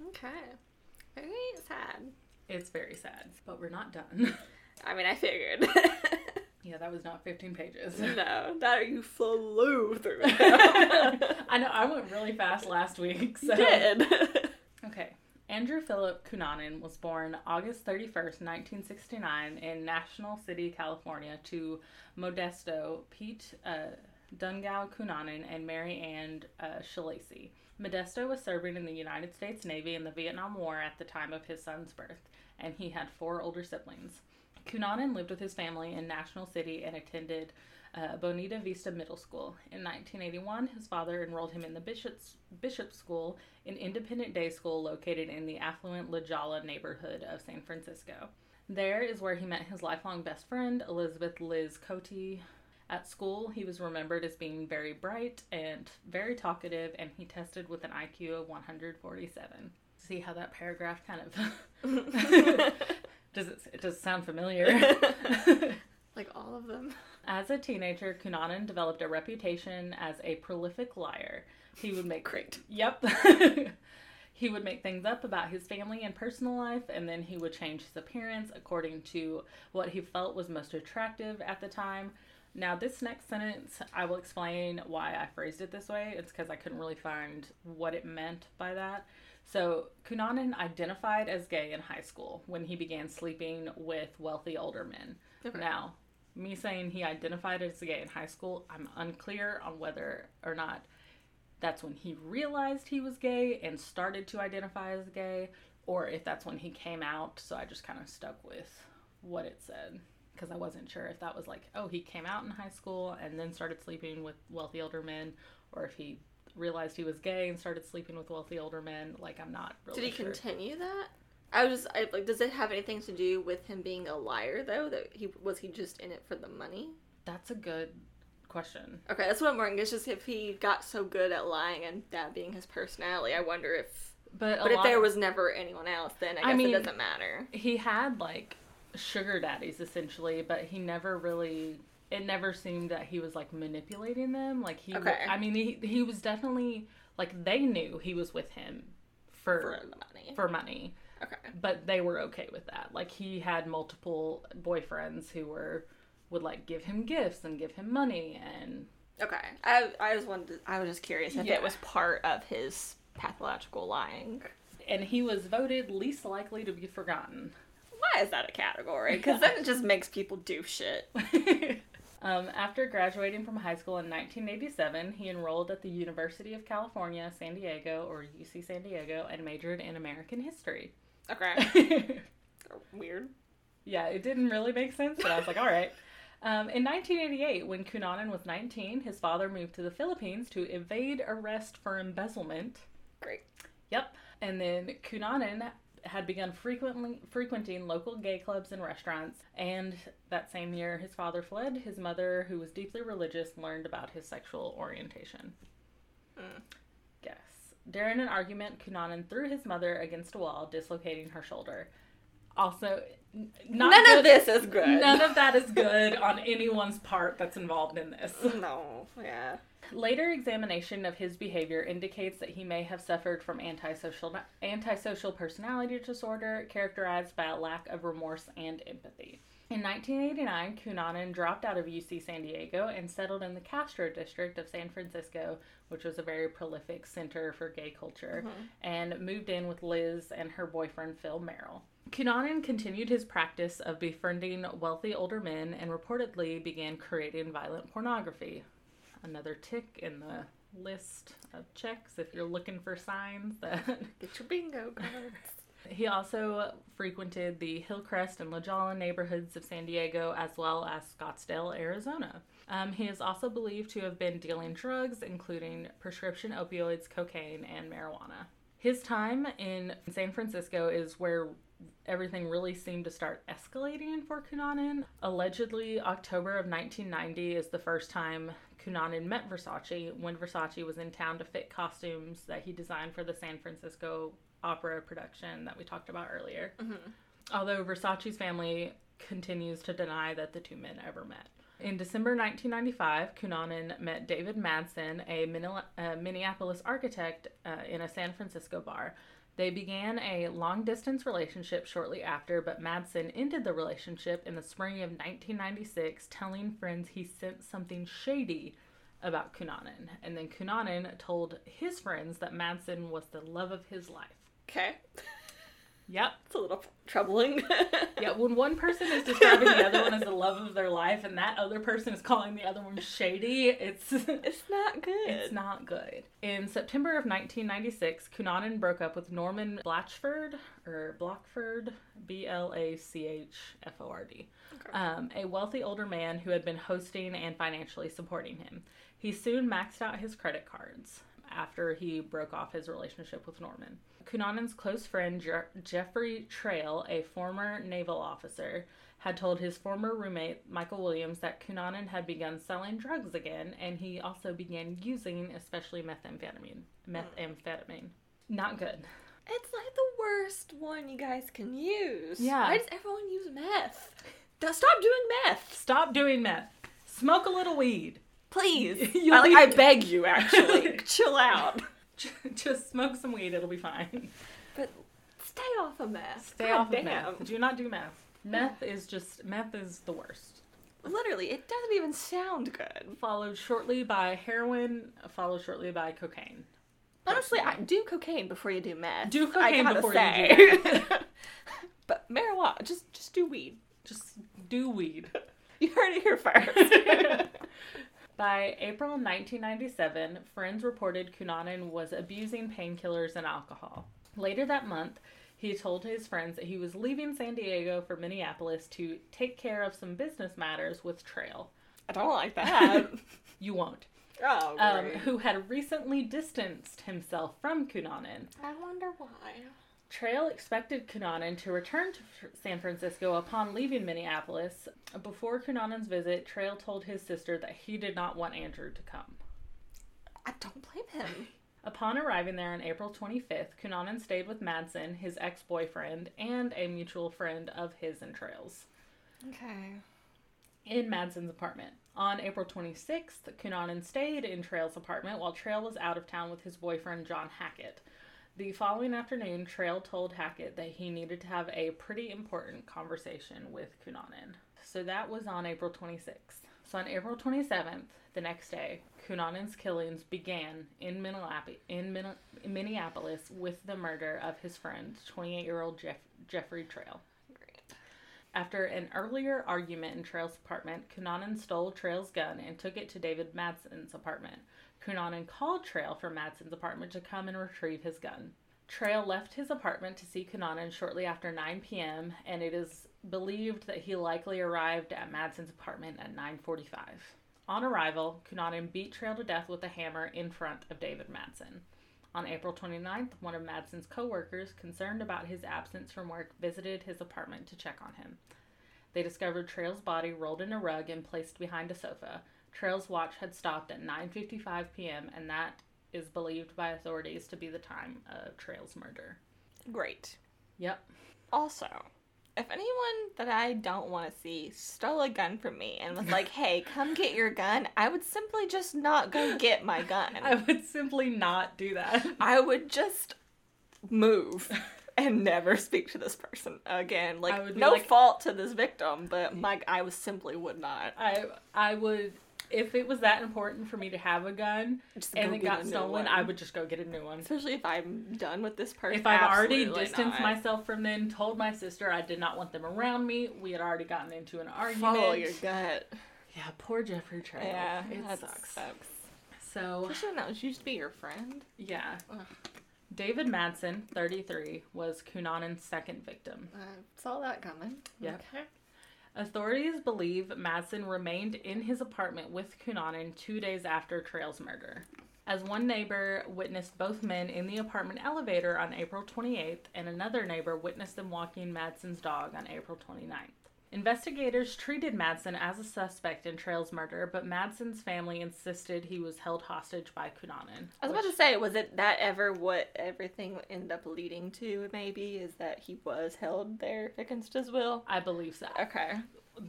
Okay. Very sad. It's very sad, but we're not done. I mean, I figured. yeah, that was not 15 pages. no, that you flew through. I know, I went really fast last week. So. You did. Andrew Philip Cunanan was born August 31st, 1969, in National City, California, to Modesto Pete uh, Dungao Cunanan and Mary Ann uh, Schillaci. Modesto was serving in the United States Navy in the Vietnam War at the time of his son's birth, and he had four older siblings. Cunanan lived with his family in National City and attended uh, Bonita Vista Middle School. In 1981, his father enrolled him in the Bishop's, Bishop School, an independent day school located in the affluent La Jolla neighborhood of San Francisco. There is where he met his lifelong best friend, Elizabeth Liz Cote. At school, he was remembered as being very bright and very talkative, and he tested with an IQ of 147. See how that paragraph kind of does it, it does sound familiar. like all of them. As a teenager, Cunanan developed a reputation as a prolific liar. He would make Great. Yep. he would make things up about his family and personal life, and then he would change his appearance according to what he felt was most attractive at the time. Now, this next sentence, I will explain why I phrased it this way. It's because I couldn't really find what it meant by that. So, Cunanan identified as gay in high school when he began sleeping with wealthy older men. Okay. Now, me saying he identified as gay in high school, I'm unclear on whether or not that's when he realized he was gay and started to identify as gay, or if that's when he came out. So I just kind of stuck with what it said because I wasn't sure if that was like, oh, he came out in high school and then started sleeping with wealthy older men, or if he realized he was gay and started sleeping with wealthy older men. Like, I'm not really Did he sure. continue that? I was just I, like, does it have anything to do with him being a liar though? That he was he just in it for the money? That's a good question. Okay, that's what I'm wondering. It's just if he got so good at lying and that being his personality, I wonder if. But, But if there of- was never anyone else, then I guess I mean- it doesn't matter. he had like sugar daddies essentially, but he never really. It never seemed that he was like manipulating them. Like he, Okay. I mean, he he was definitely like they knew he was with him For for the money. for money, Okay. but they were okay with that. Like he had multiple boyfriends who were would like give him gifts and give him money and Okay. I I just wanted. To, I was just curious if Yeah. it was part of his pathological lying. and he was voted least likely to be forgotten. Why is that a category? Because then it just makes people do shit. um, after graduating from high school in 1987, he enrolled at the University of California, San Diego, or UC San Diego, and majored in American history. Okay. Weird. yeah, it didn't really make sense, but I was like, all right. Um, in 1988, when Cunanan was 19, his father moved to the Philippines to evade arrest for embezzlement. Great. Yep. And then Cunanan had begun frequently frequenting local gay clubs and restaurants, and that same year his father fled. His mother, who was deeply religious, learned about his sexual orientation. Mm. During an argument, Cunanan threw his mother against a wall, dislocating her shoulder. Also, n- not None good- of this is good. None of that is good on anyone's part that's involved in this. No. Yeah. Later examination of his behavior indicates that he may have suffered from antisocial antisocial personality disorder characterized by a lack of remorse and empathy. In 1989, Cunanan dropped out of UC San Diego and settled in the Castro district of San Francisco, which was a very prolific center for gay culture, mm-hmm. and moved in with Liz and her boyfriend Phil Merrill. Cunanan continued his practice of befriending wealthy older men and reportedly began creating violent pornography. Another tick in the list of checks if you're looking for signs that Get your bingo cards. He also frequented the Hillcrest and La Jolla neighborhoods of San Diego as well as Scottsdale, Arizona. Um, he is also believed to have been dealing drugs, including prescription opioids, cocaine, and marijuana. His time in San Francisco is where everything really seemed to start escalating for Cunanan. Allegedly, October of 1990 is the first time Cunanan met Versace when Versace was in town to fit costumes that he designed for the San Francisco opera production that we talked about earlier. Although Versace's family continues to deny that the two men ever met. In December 1995, Cunanan met David Madsen, a Minne- Minneapolis architect, uh, in a San Francisco bar. They began a long distance relationship shortly after, but Madsen ended the relationship in the spring of 1996, telling friends he sensed something shady about Cunanan. And then Cunanan told his friends that Madsen was the love of his life. Okay. Yep. It's a little troubling. Yeah, when one person is describing the other one as the love of their life and that other person is calling the other one shady, it's It's not good. it's not good. In September of 1996, Cunanan broke up with Norman Blachford or Blockford, B L A C H F O R D, um, a wealthy older man who had been hosting and financially supporting him. He soon maxed out his credit cards after he broke off his relationship with Norman. Cunanan's close friend Je- Jeffrey Trail, a former naval officer, had told his former roommate Michael Williams that Cunanan had begun selling drugs again, and he also began using, especially methamphetamine. Methamphetamine, not good. It's like the worst one you guys can use. Yeah. Why does everyone use meth? Stop doing meth, Stop doing meth. Smoke a little weed. please. I, like, I beg you, actually. Chill out. Just smoke some weed; it'll be fine. But stay off of meth. Stay God off damn. of meth. Do not do meth. Meth is just meth is the worst. Literally, it doesn't even sound good. Followed shortly by heroin. Followed shortly by cocaine. Honestly, I do cocaine before you do meth. Do cocaine before say. you do meth. but marijuana, just just do weed. Just do weed. You heard it here first. By April 1997, friends reported Cunanan was abusing painkillers and alcohol. Later that month, he told his friends that he was leaving San Diego for Minneapolis to take care of some business matters with Trail. I don't like that. You won't. oh, Um, great. who had recently distanced himself from Cunanan. I wonder why. Trail expected Cunanan to return to San Francisco upon leaving Minneapolis. Before Cunanan's visit, Trail told his sister that he did not want Andrew to come. I don't blame him. Upon arriving there on April 25th, Cunanan stayed with Madsen, his ex boyfriend, and a mutual friend of his and Trail's, Okay. in Madsen's apartment. On April 26th, Cunanan stayed in Trail's apartment while Trail was out of town with his boyfriend, John Hackett. The following afternoon, Trail told Hackett that he needed to have a pretty important conversation with Cunanan. So that was on April 26th. So on April 27th, the next day, Cunanan's killings began in, Minneapolis, in Min- Minneapolis with the murder of his friend, 28 year old Jeff- Jeffrey Trail. After an earlier argument in Trail's apartment, Cunanan stole Trail's gun and took it to David Madsen's apartment. Cunanan called Trail from Madsen's apartment to come and retrieve his gun. Trail left his apartment to see Cunanan shortly after 9 p.m., and it is believed that he likely arrived at Madsen's apartment at 9:45. On arrival, Cunanan beat Trail to death with a hammer in front of David Madsen. On April 29th, one of Madsen's coworkers, concerned about his absence from work, visited his apartment to check on him. They discovered Trail's body rolled in a rug and placed behind a sofa. Trail's watch had stopped at 9:55 p.m. and that is believed by authorities to be the time of Trail's murder. Great. Yep. Also, if anyone that I don't want to see stole a gun from me and was like, hey, come get your gun, I would simply just not go get my gun. I would simply not do that. I would just move and never speak to this person again. Like, no like- fault to this victim, but like, I was simply would not. I I would if it was that important for me to have a gun Just and it got stolen. I would just go get a new one. Especially if I'm done with this person. If I've already distanced not. myself from them, told my sister I did not want them around me, we had already gotten into an argument. Follow your gut. Yeah, poor Jeffrey Trail. Yeah, it that sucks. sucks. So Especially when that was used to be your friend. yeah, Ugh. David Madsen, 33, was Cunanan's second victim. I saw that coming. Yep. Okay. Authorities believe Madsen remained in his apartment with Cunanan two days after Trail's murder. As one neighbor witnessed both men in the apartment elevator on April 28th, and another neighbor witnessed them walking Madsen's dog on April 29th. Investigators treated Madsen as a suspect in Trail's murder, but Madsen's family insisted he was held hostage by Cunanan. I was about to say, was it that ever what everything ended up leading to? Maybe is that he was held there against his will. I believe so. Okay.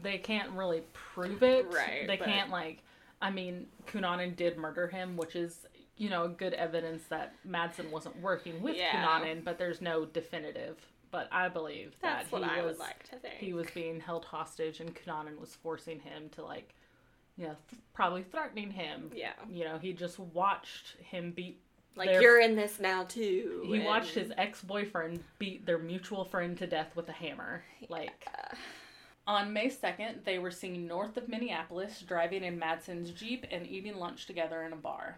They can't really prove it. Right, They but- can't like. I mean, Cunanan did murder him, which is you know good evidence that Madsen wasn't working with Yeah. Cunanan, but there's no definitive. But I believe That's that what he I was would like to think. he was being held hostage, and Cunanan was forcing him to like, you know, th- probably threatening him. Yeah. You know, he just watched him beat. Like their- you're in this now too. He watched his ex boyfriend beat their mutual friend to death with a hammer. Like. On May 2nd, they were seen north of Minneapolis driving in Madsen's Jeep and eating lunch together in a bar.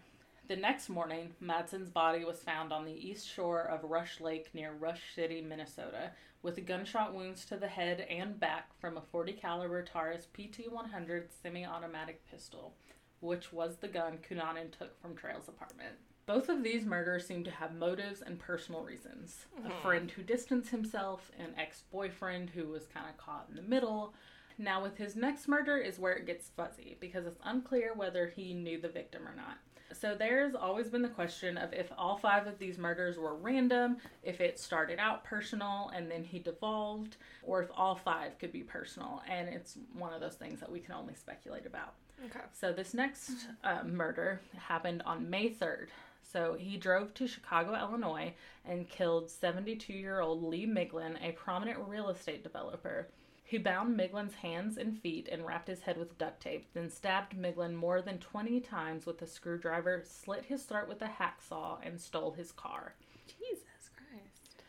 The next morning, Madsen's body was found on the east shore of Rush Lake near Rush City, Minnesota, with gunshot wounds to the head and back from a 40 caliber Taurus PT-100 semi-automatic pistol, which was the gun Cunanan took from Trail's apartment. Both of these murders seem to have motives and personal reasons. A mm-hmm. friend who distanced himself, an ex boyfriend who was kind of caught in the middle. Now, with his next murder, is where it gets fuzzy because it's unclear whether he knew the victim or not. So, there's always been the question of if all five of these murders were random, if it started out personal and then he devolved, or if all five could be personal. And it's one of those things that we can only speculate about. Okay. So this next uh, murder happened on May 3rd. So he drove to Chicago, Illinois, and killed 72 year old Lee Miglin, a prominent real estate developer. He bound Miglin's hands and feet and wrapped his head with duct tape, then stabbed Miglin more than 20 times with a screwdriver, slit his throat with a hacksaw, and stole his car. Jesus Christ.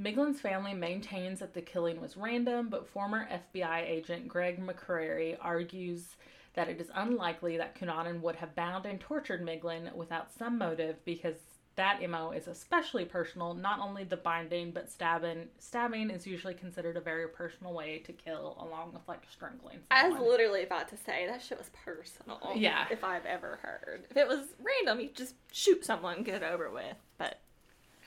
Miglin's family maintains that the killing was random, but former FBI agent Greg McCrary argues that it is unlikely that Cunanan would have bound and tortured Miglin without some motive because that MO is especially personal. Not only the binding, but stabbing. Stabbing is usually considered a very personal way to kill, along with like strangling. I was literally about to say that shit was personal. Yeah. If I've ever heard. If it was random, you just shoot someone, get it over with. But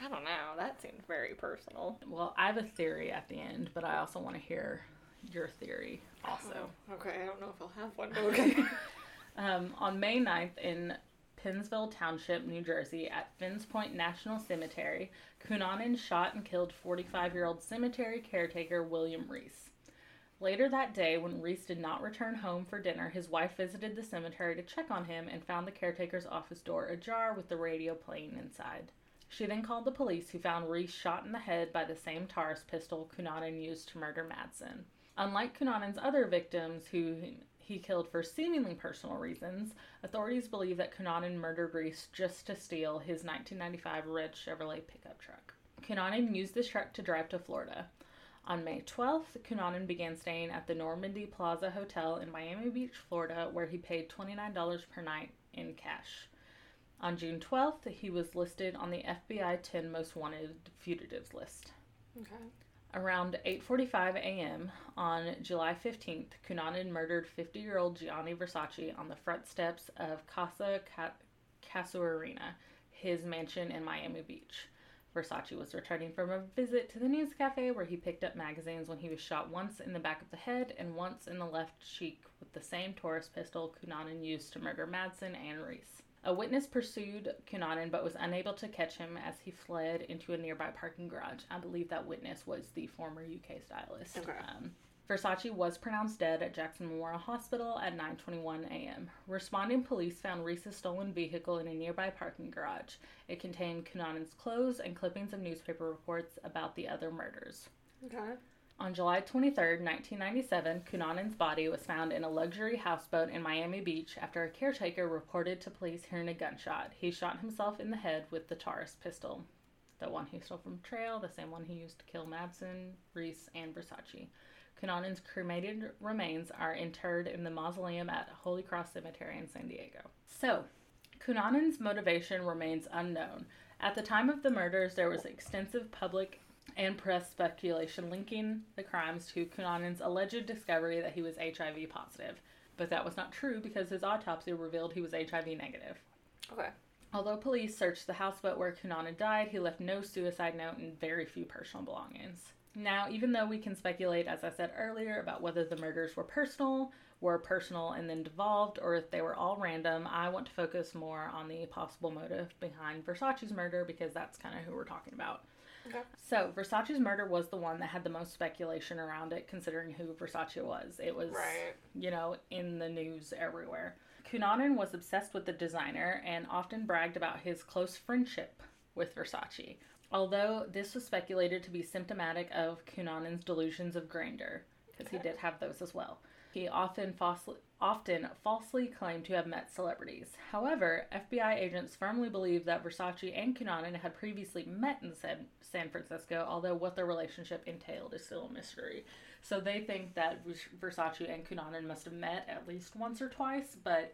I don't know. That seemed very personal. well, I have a theory at the end, but I also want to hear your theory also. Okay, I don't know if I'll have one. Okay. Um, on May 9th in Pennsville Township, New Jersey, at Finns Point National Cemetery, Cunanan shot and killed 45 year old cemetery caretaker William Reese. Later that day, when Reese did not return home for dinner, his wife visited the cemetery to check on him and found the caretaker's office door ajar with the radio playing inside. She then called the police, who found Reese shot in the head by the same Taurus pistol Cunanan used to murder Madsen. Unlike Cunanan's other victims, who he killed for seemingly personal reasons, authorities believe that Cunanan murdered Reese just to steal his 1995 red Chevrolet pickup truck. Cunanan used this truck to drive to Florida. On May 12th, Cunanan began staying at the Normandy Plaza Hotel in Miami Beach, Florida, where he paid $29 per night in cash. On June 12th, he was listed on the FBI 10 Most Wanted Fugitives list. okay. Around 8:45 a.m. on July 15th, Cunanan murdered 50-year-old Gianni Versace on the front steps of Casa Casuarina, his mansion in Miami Beach. Versace was returning from a visit to the news cafe where he picked up magazines when he was shot once in the back of the head and once in the left cheek with the same Taurus pistol Cunanan used to murder Madsen and Reese. A witness pursued Cunanan but was unable to catch him as he fled into a nearby parking garage. I believe that witness was the former UK stylist. Okay. Um, Versace was pronounced dead at Jackson Memorial Hospital at 9:21 a.m. Responding police found Reese's stolen vehicle in a nearby parking garage. It contained Cunanan's clothes and clippings of newspaper reports about the other murders. Okay. On July 23, 1997, Cunanan's body was found in a luxury houseboat in Miami Beach after a caretaker reported to police hearing a gunshot. He shot himself in the head with the Taurus pistol, the one he stole from Trail, the same one he used to kill Madsen, Reese, and Versace. Cunanan's cremated remains are interred in the mausoleum at Holy Cross Cemetery in San Diego. So, Cunanan's motivation remains unknown. At the time of the murders, there was extensive public and press speculation linking the crimes to Cunanan's alleged discovery that he was HIV positive. But that was not true because his autopsy revealed he was HIV negative. Okay. Although police searched the houseboat where Cunanan died, he left no suicide note and very few personal belongings. Now, even though we can speculate, as I said earlier, about whether the murders were personal, were personal and then devolved, or if they were all random, I want to focus more on the possible motive behind Versace's murder because that's kind of who we're talking about. Okay. So, Versace's murder was the one that had the most speculation around it, considering who Versace was. It was, Right. you know, in the news everywhere. Cunanan was obsessed with the designer and often bragged about his close friendship with Versace, although this was speculated to be symptomatic of Cunanan's delusions of grandeur, because he did have those as well. He often falsely, often falsely claim to have met celebrities. However, FBI agents firmly believe that Versace and Cunanan had previously met in San, San Francisco, although what their relationship entailed is still a mystery. So they think that Versace and Cunanan must have met at least once or twice, but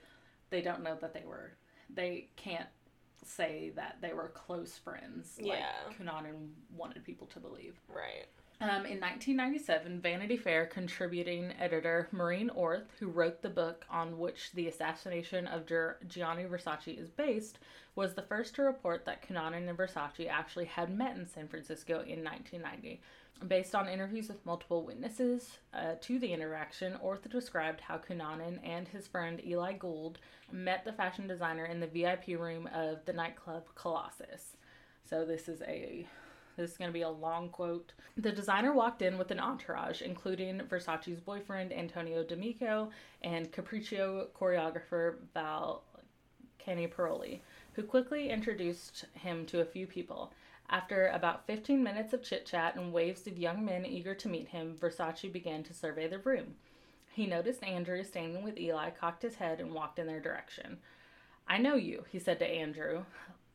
they don't know that they were. They can't say that they were close friends like Yeah. Cunanan wanted people to believe. Right. Um, in 1997, Vanity Fair contributing editor Maureen Orth, who wrote the book on which the assassination of Gi- Gianni Versace is based, was the first to report that Cunanan and Versace actually had met in San Francisco in 1990. Based on interviews with multiple witnesses uh, to the interaction, Orth described how Cunanan and his friend Eli Gould met the fashion designer in the VIP room of the nightclub Colossus. So this is a this is going to be a long quote. The designer walked in with an entourage, including Versace's boyfriend Antonio D'Amico and Capriccio choreographer Val Caniparoli, who quickly introduced him to a few people. After about 15 minutes of chit chat and waves of young men eager to meet him, Versace began to survey the room. He noticed Andrew standing with Eli, cocked his head, and walked in their direction. I know you, he said to Andrew.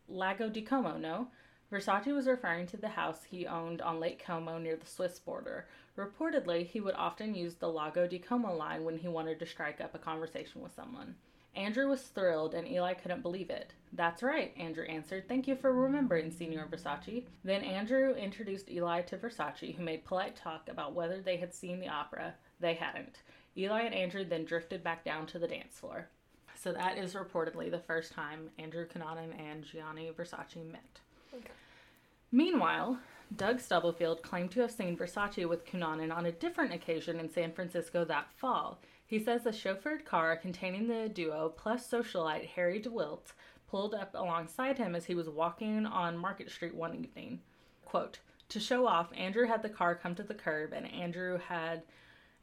Lago di Como, no? Versace was referring to the house he owned on Lake Como near the Swiss border. Reportedly, he would often use the Lago di Como line when he wanted to strike up a conversation with someone. Andrew was thrilled, and Eli couldn't believe it. That's right, Andrew answered. Thank you for remembering, Signor Versace. Then Andrew introduced Eli to Versace, who made polite talk about whether they had seen the opera. They hadn't. Eli and Andrew then drifted back down to the dance floor. So that is reportedly the first time Andrew Cunanan and Gianni Versace met. Meanwhile, Doug Stubblefield claimed to have seen Versace with Cunanan on a different occasion in San Francisco that fall. He says a chauffeured car containing the duo plus socialite Harry de Wildt pulled up alongside him as he was walking on Market Street one evening. Quote, to show off, Andrew had the car come to the curb and Andrew had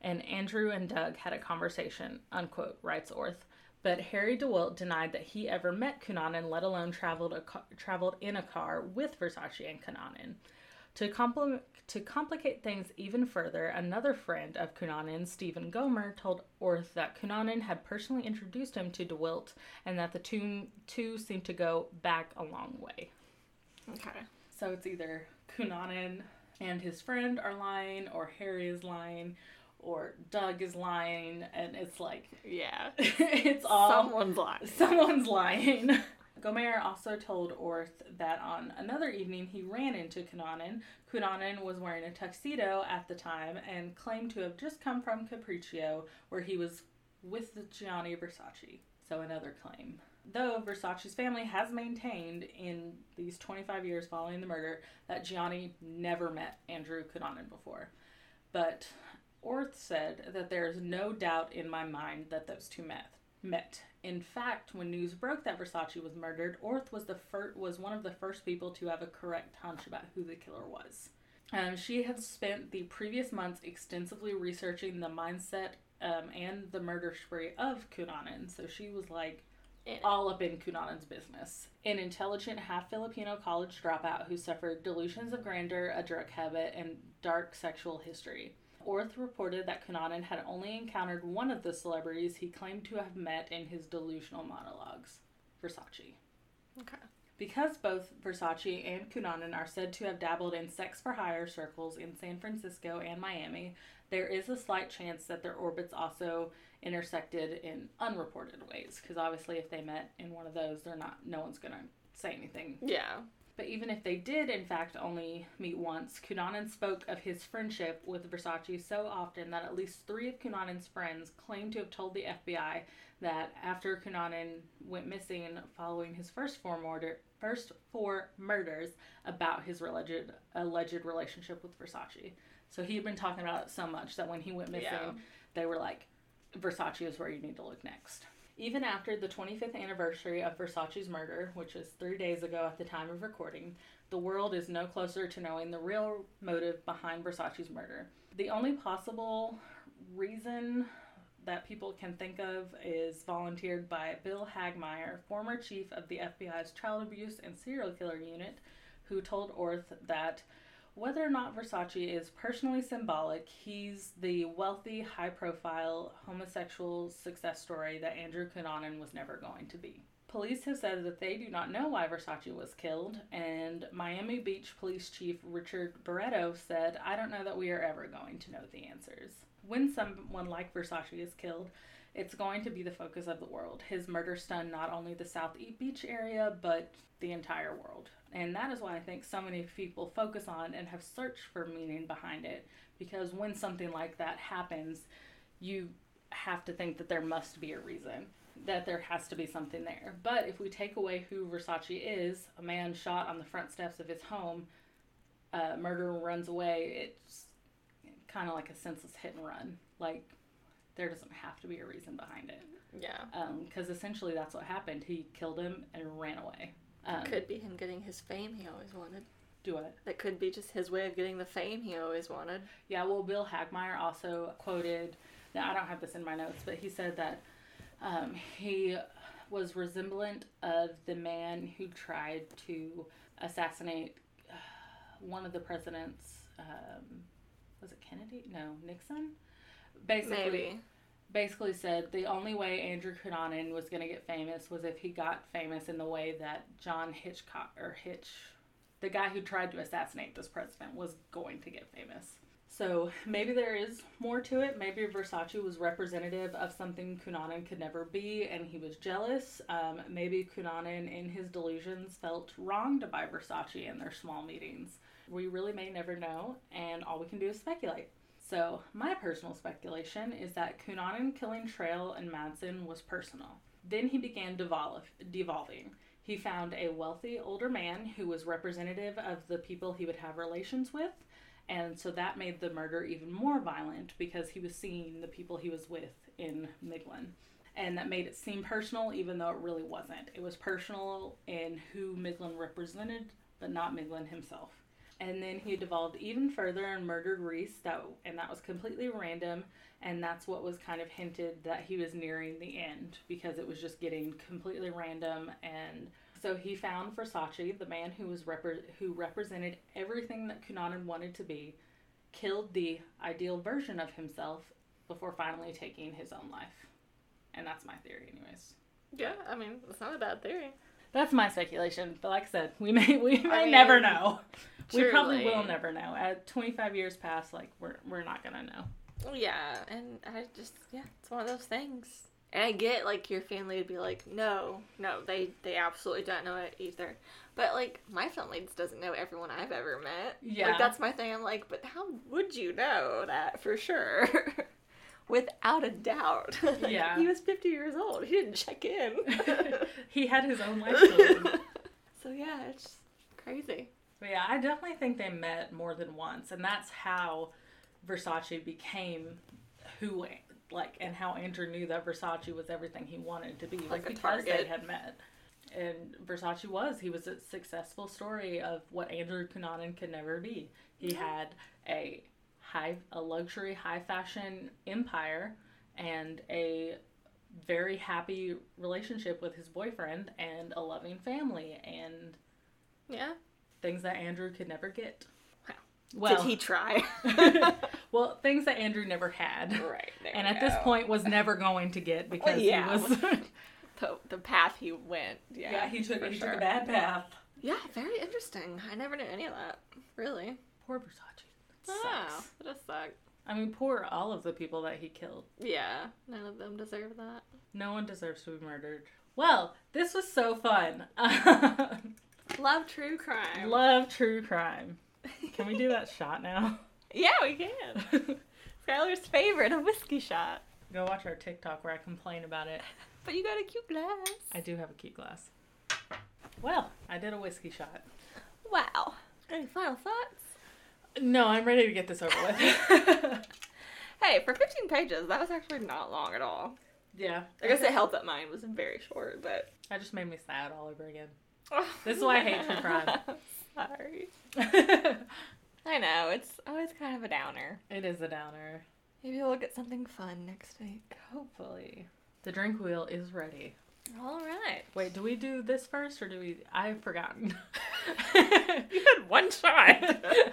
and Andrew and Doug had a conversation, unquote, writes Orth. But Harry de Wildt denied that he ever met Cunanan, let alone traveled a ca- traveled in a car with Versace and Cunanan. To, compli- to complicate things even further, another friend of Cunanan, Stephen Gomer, told Orth that Cunanan had personally introduced him to de Wildt and that the two, two seemed to go back a long way. Okay. So it's either Cunanan and his friend are lying, or Harry is lying, or Doug is lying, and it's like Yeah. it's all Someone's lying. someone's lying. Gomer also told Orth that on another evening he ran into Cunanan. Cunanan was wearing a tuxedo at the time and claimed to have just come from Capriccio, where he was with Gianni Versace. So another claim. Though Versace's family has maintained in these 25 years following the murder that Gianni never met Andrew Cunanan before. But Orth said that there is no doubt in my mind that those two met. Met. In fact, when news broke that Versace was murdered, Orth was the fir- was one of the first people to have a correct hunch about who the killer was. Um, she had spent the previous months extensively researching the mindset um, and the murder spree of Cunanan, so she was like all up in Cunanan's business. An intelligent half Filipino college dropout who suffered delusions of grandeur, a drug habit, and dark sexual history. Orth reported that Cunanan had only encountered one of the celebrities he claimed to have met in his delusional monologues Versace. Okay. Because both Versace and Cunanan are said to have dabbled in sex for hire circles in San Francisco and Miami, there is a slight chance that their orbits also intersected in unreported ways. Because obviously, if they met in one of those, they're not. No one's gonna say anything. Yeah. But even if they did, in fact, only meet once, Cunanan spoke of his friendship with Versace so often that at least three of Cunanan's friends claimed to have told the FBI that after Cunanan went missing following his first four murder, first four murders, about his alleged alleged relationship with Versace. So he had been talking about it so much that when he went missing, Yeah. they were like, Versace is where you need to look next. Even after the 25th anniversary of Versace's murder, which is three days ago at the time of recording, the world is no closer to knowing the real motive behind Versace's murder. The only possible reason that people can think of is volunteered by Bill Hagmaier, former chief of the FBI's Child Abuse and Serial Killer Unit, who told Orth that whether or not Versace is personally symbolic, he's the wealthy, high profile homosexual success story that Andrew Cunanan was never going to be. Police have said that they do not know why Versace was killed, and Miami Beach Police Chief Richard Barreto said, I don't know that we are ever going to know the answers. When someone like Versace is killed, it's going to be the focus of the world. His murder stunned not only the South Beach area, but the entire world. And that is why I think so many people focus on and have searched for meaning behind it. Because when something like that happens, you have to think that there must be a reason, that there has to be something there. But if we take away who Versace is, a man shot on the front steps of his home, uh, murderer runs away, it's kind of like a senseless hit and run. Like, there doesn't have to be a reason behind it. Yeah. Because essentially that's what happened. He killed him and ran away. Um, Could be him getting his fame he always wanted. do it. That could be just his way of getting the fame he always wanted. Yeah, well, Bill Hagmaier also quoted, now I don't have this in my notes, but he said that um, he was resemblant of the man who tried to assassinate uh, one of the presidents. Um, was it Kennedy? No, Nixon? Basically, Maybe. Basically said the only way Andrew Cunanan was going to get famous was if he got famous in the way that John Hitchcock or Hitch, the guy who tried to assassinate this president, was going to get famous. So maybe there is more to it. Maybe Versace was representative of something Cunanan could never be, and he was jealous. Um, maybe Cunanan, in his delusions, felt wronged by Versace in their small meetings. We really may never know, and all we can do is speculate. So, my personal speculation is that Cunanan killing Trail and Madsen was personal. Then he began devolve, devolving. He found a wealthy older man who was representative of the people he would have relations with, and so that made the murder even more violent because he was seeing the people he was with in Miglin. And that made it seem personal, even though it really wasn't. It was personal in who Miglin represented, but not Miglin himself and then he devolved even further and murdered Reese. That and that was completely random, and that's what was kind of hinted that he was nearing the end because it was just getting completely random. And so he found Versace, the man who was repre- who represented everything that Cunanan wanted to be, killed the ideal version of himself before finally taking his own life. And that's my theory, anyways. Yeah, I mean, it's not a bad theory. That's my speculation, but like I said, we may we may mean, never know. We probably will never know. At 25 years past, like we're we're not gonna know. Yeah, and I just yeah, it's one of those things. And I get like your family would be like, no, no, they they absolutely don't know it either. But like my family just doesn't know everyone I've ever met. Yeah. like that's my thing. I'm like, but how would you know that for sure? Without a doubt. Like, Yeah. he was 50 years old. He didn't check in. he had his own life. so yeah, it's crazy. But yeah, I definitely think they met more than once, and that's how Versace became who, like, and how Andrew knew that Versace was everything he wanted to be, Like a because they had met. And Versace was. He was a successful story of what Andrew Cunanan could never be. He had a high, a luxury, high fashion empire, and a very happy relationship with his boyfriend, and a loving family, and Yeah. things that Andrew could never get. Wow. Well, Did he try? well, things that Andrew never had, right. there and at this point was never going to get because yeah. he was. the, the path he went. Yeah, yeah, he took he sure. took a bad path. Yeah, very interesting. I never knew any of that. Really? Poor Versace. Wow, ah, sucks. that does suck. I mean, poor all of the people that he killed. Yeah, none of them deserve that. No one deserves to be murdered. Well, this was so fun. Love true crime. Love true crime. Can we do that shot now? yeah, we can. Skylar's favorite, a whiskey shot. Go watch our TikTok where I complain about it. But you got a cute glass. I do have a cute glass. Well, I did a whiskey shot. Wow. Any final thoughts? No, I'm ready to get this over with. hey, for 15 pages, that was actually not long at all. Yeah. I guess it helped that mine was very short, but. That just made me sad all over again. Oh. This is why I hate true crime. Sorry. I know, it's always kind of a downer. it is a downer. Maybe we'll get something fun next week. Hopefully. The drink wheel is ready. All right. Wait, do we do this first or do we? I've forgotten. You had one shot.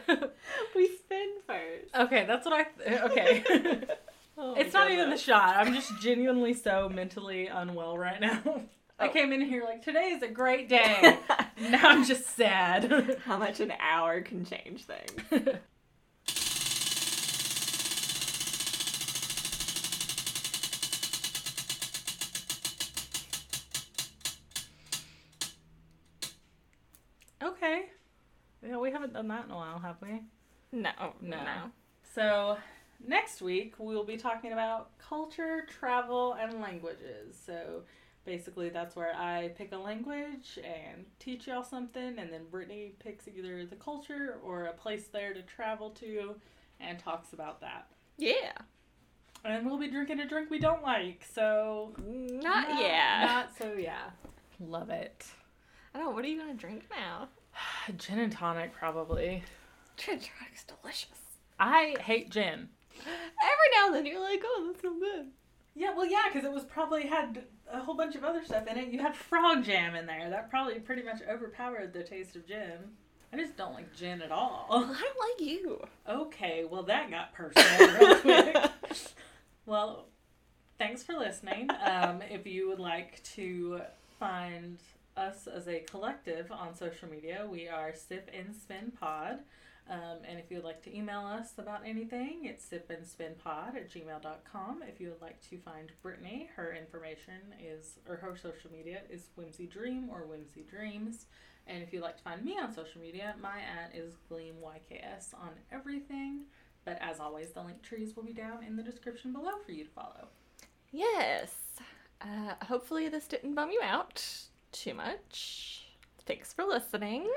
we spin first. okay, that's what I. Th- okay. Oh it's not even the shot. I'm just genuinely so mentally unwell right now. I Oh. came in here like today is a great day. now I'm just sad. How much an hour can change things. Done that in a while, have we? No, No. no. So, next week we'll be talking about culture, travel, and languages. So, basically, that's where I pick a language and teach y'all something, and then Brittany picks either the culture or a place there to travel to and talks about that. Yeah. And we'll be drinking a drink we don't like, so. Not, yeah. Not so, yeah. Love it. I don't know. What are you gonna drink now? Gin and tonic, probably. Gin and tonic's delicious. I hate gin. Every now and then you're like, oh, that's so good. Yeah, well, yeah, because it was probably had a whole bunch of other stuff in it. You had frog jam in there. That probably pretty much overpowered the taste of gin. I just don't like gin at all. I don't like you. Okay, well, that got personal real quick. Well, thanks for listening. Um, if you would like to find us as a collective on social media, we are Sip and Spin Pod. Um, and if you would like to email us about anything, it's sipandspinpod at gmail.com. If you would like to find Brittany, her information is, or her social media is Whimsy Dream or Whimsy Dreams. And if you'd like to find me on social media, my at is GleamYKS on everything. But as always, the link trees will be down in the description below for you to follow. Yes. Uh, hopefully this didn't bum you out too much. Thanks for listening.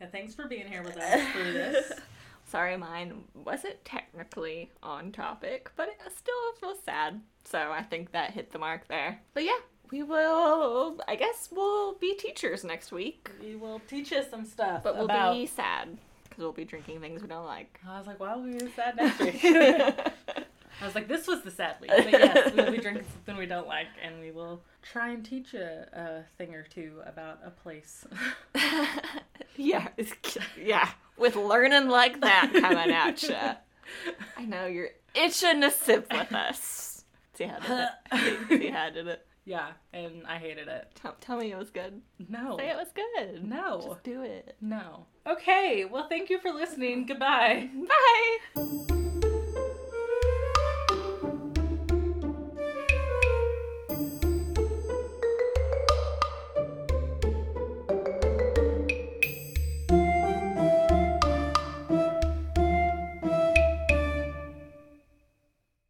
Yeah, thanks for being here with us through this. Sorry, mine wasn't technically on topic, but it still was sad. So I think that hit the mark there. But yeah, we will. I guess we'll be teachers next week, We will teach us some stuff. but we'll about... be sad because we'll be drinking things we don't like. I was like, why will we be sad next week? I was like, this was the sad week. But yes, we'll be drinking something we don't like, and we will try and teach a, a thing or two about a place. yeah, it's- yeah. With learning like that coming at you. I know you're itching to sip with us. See how did it? See how did it? yeah, and I hated it. Tell, tell me it was good. No. Say it was good. No. Just do it. No. Okay, well, thank you for listening. Goodbye. Bye.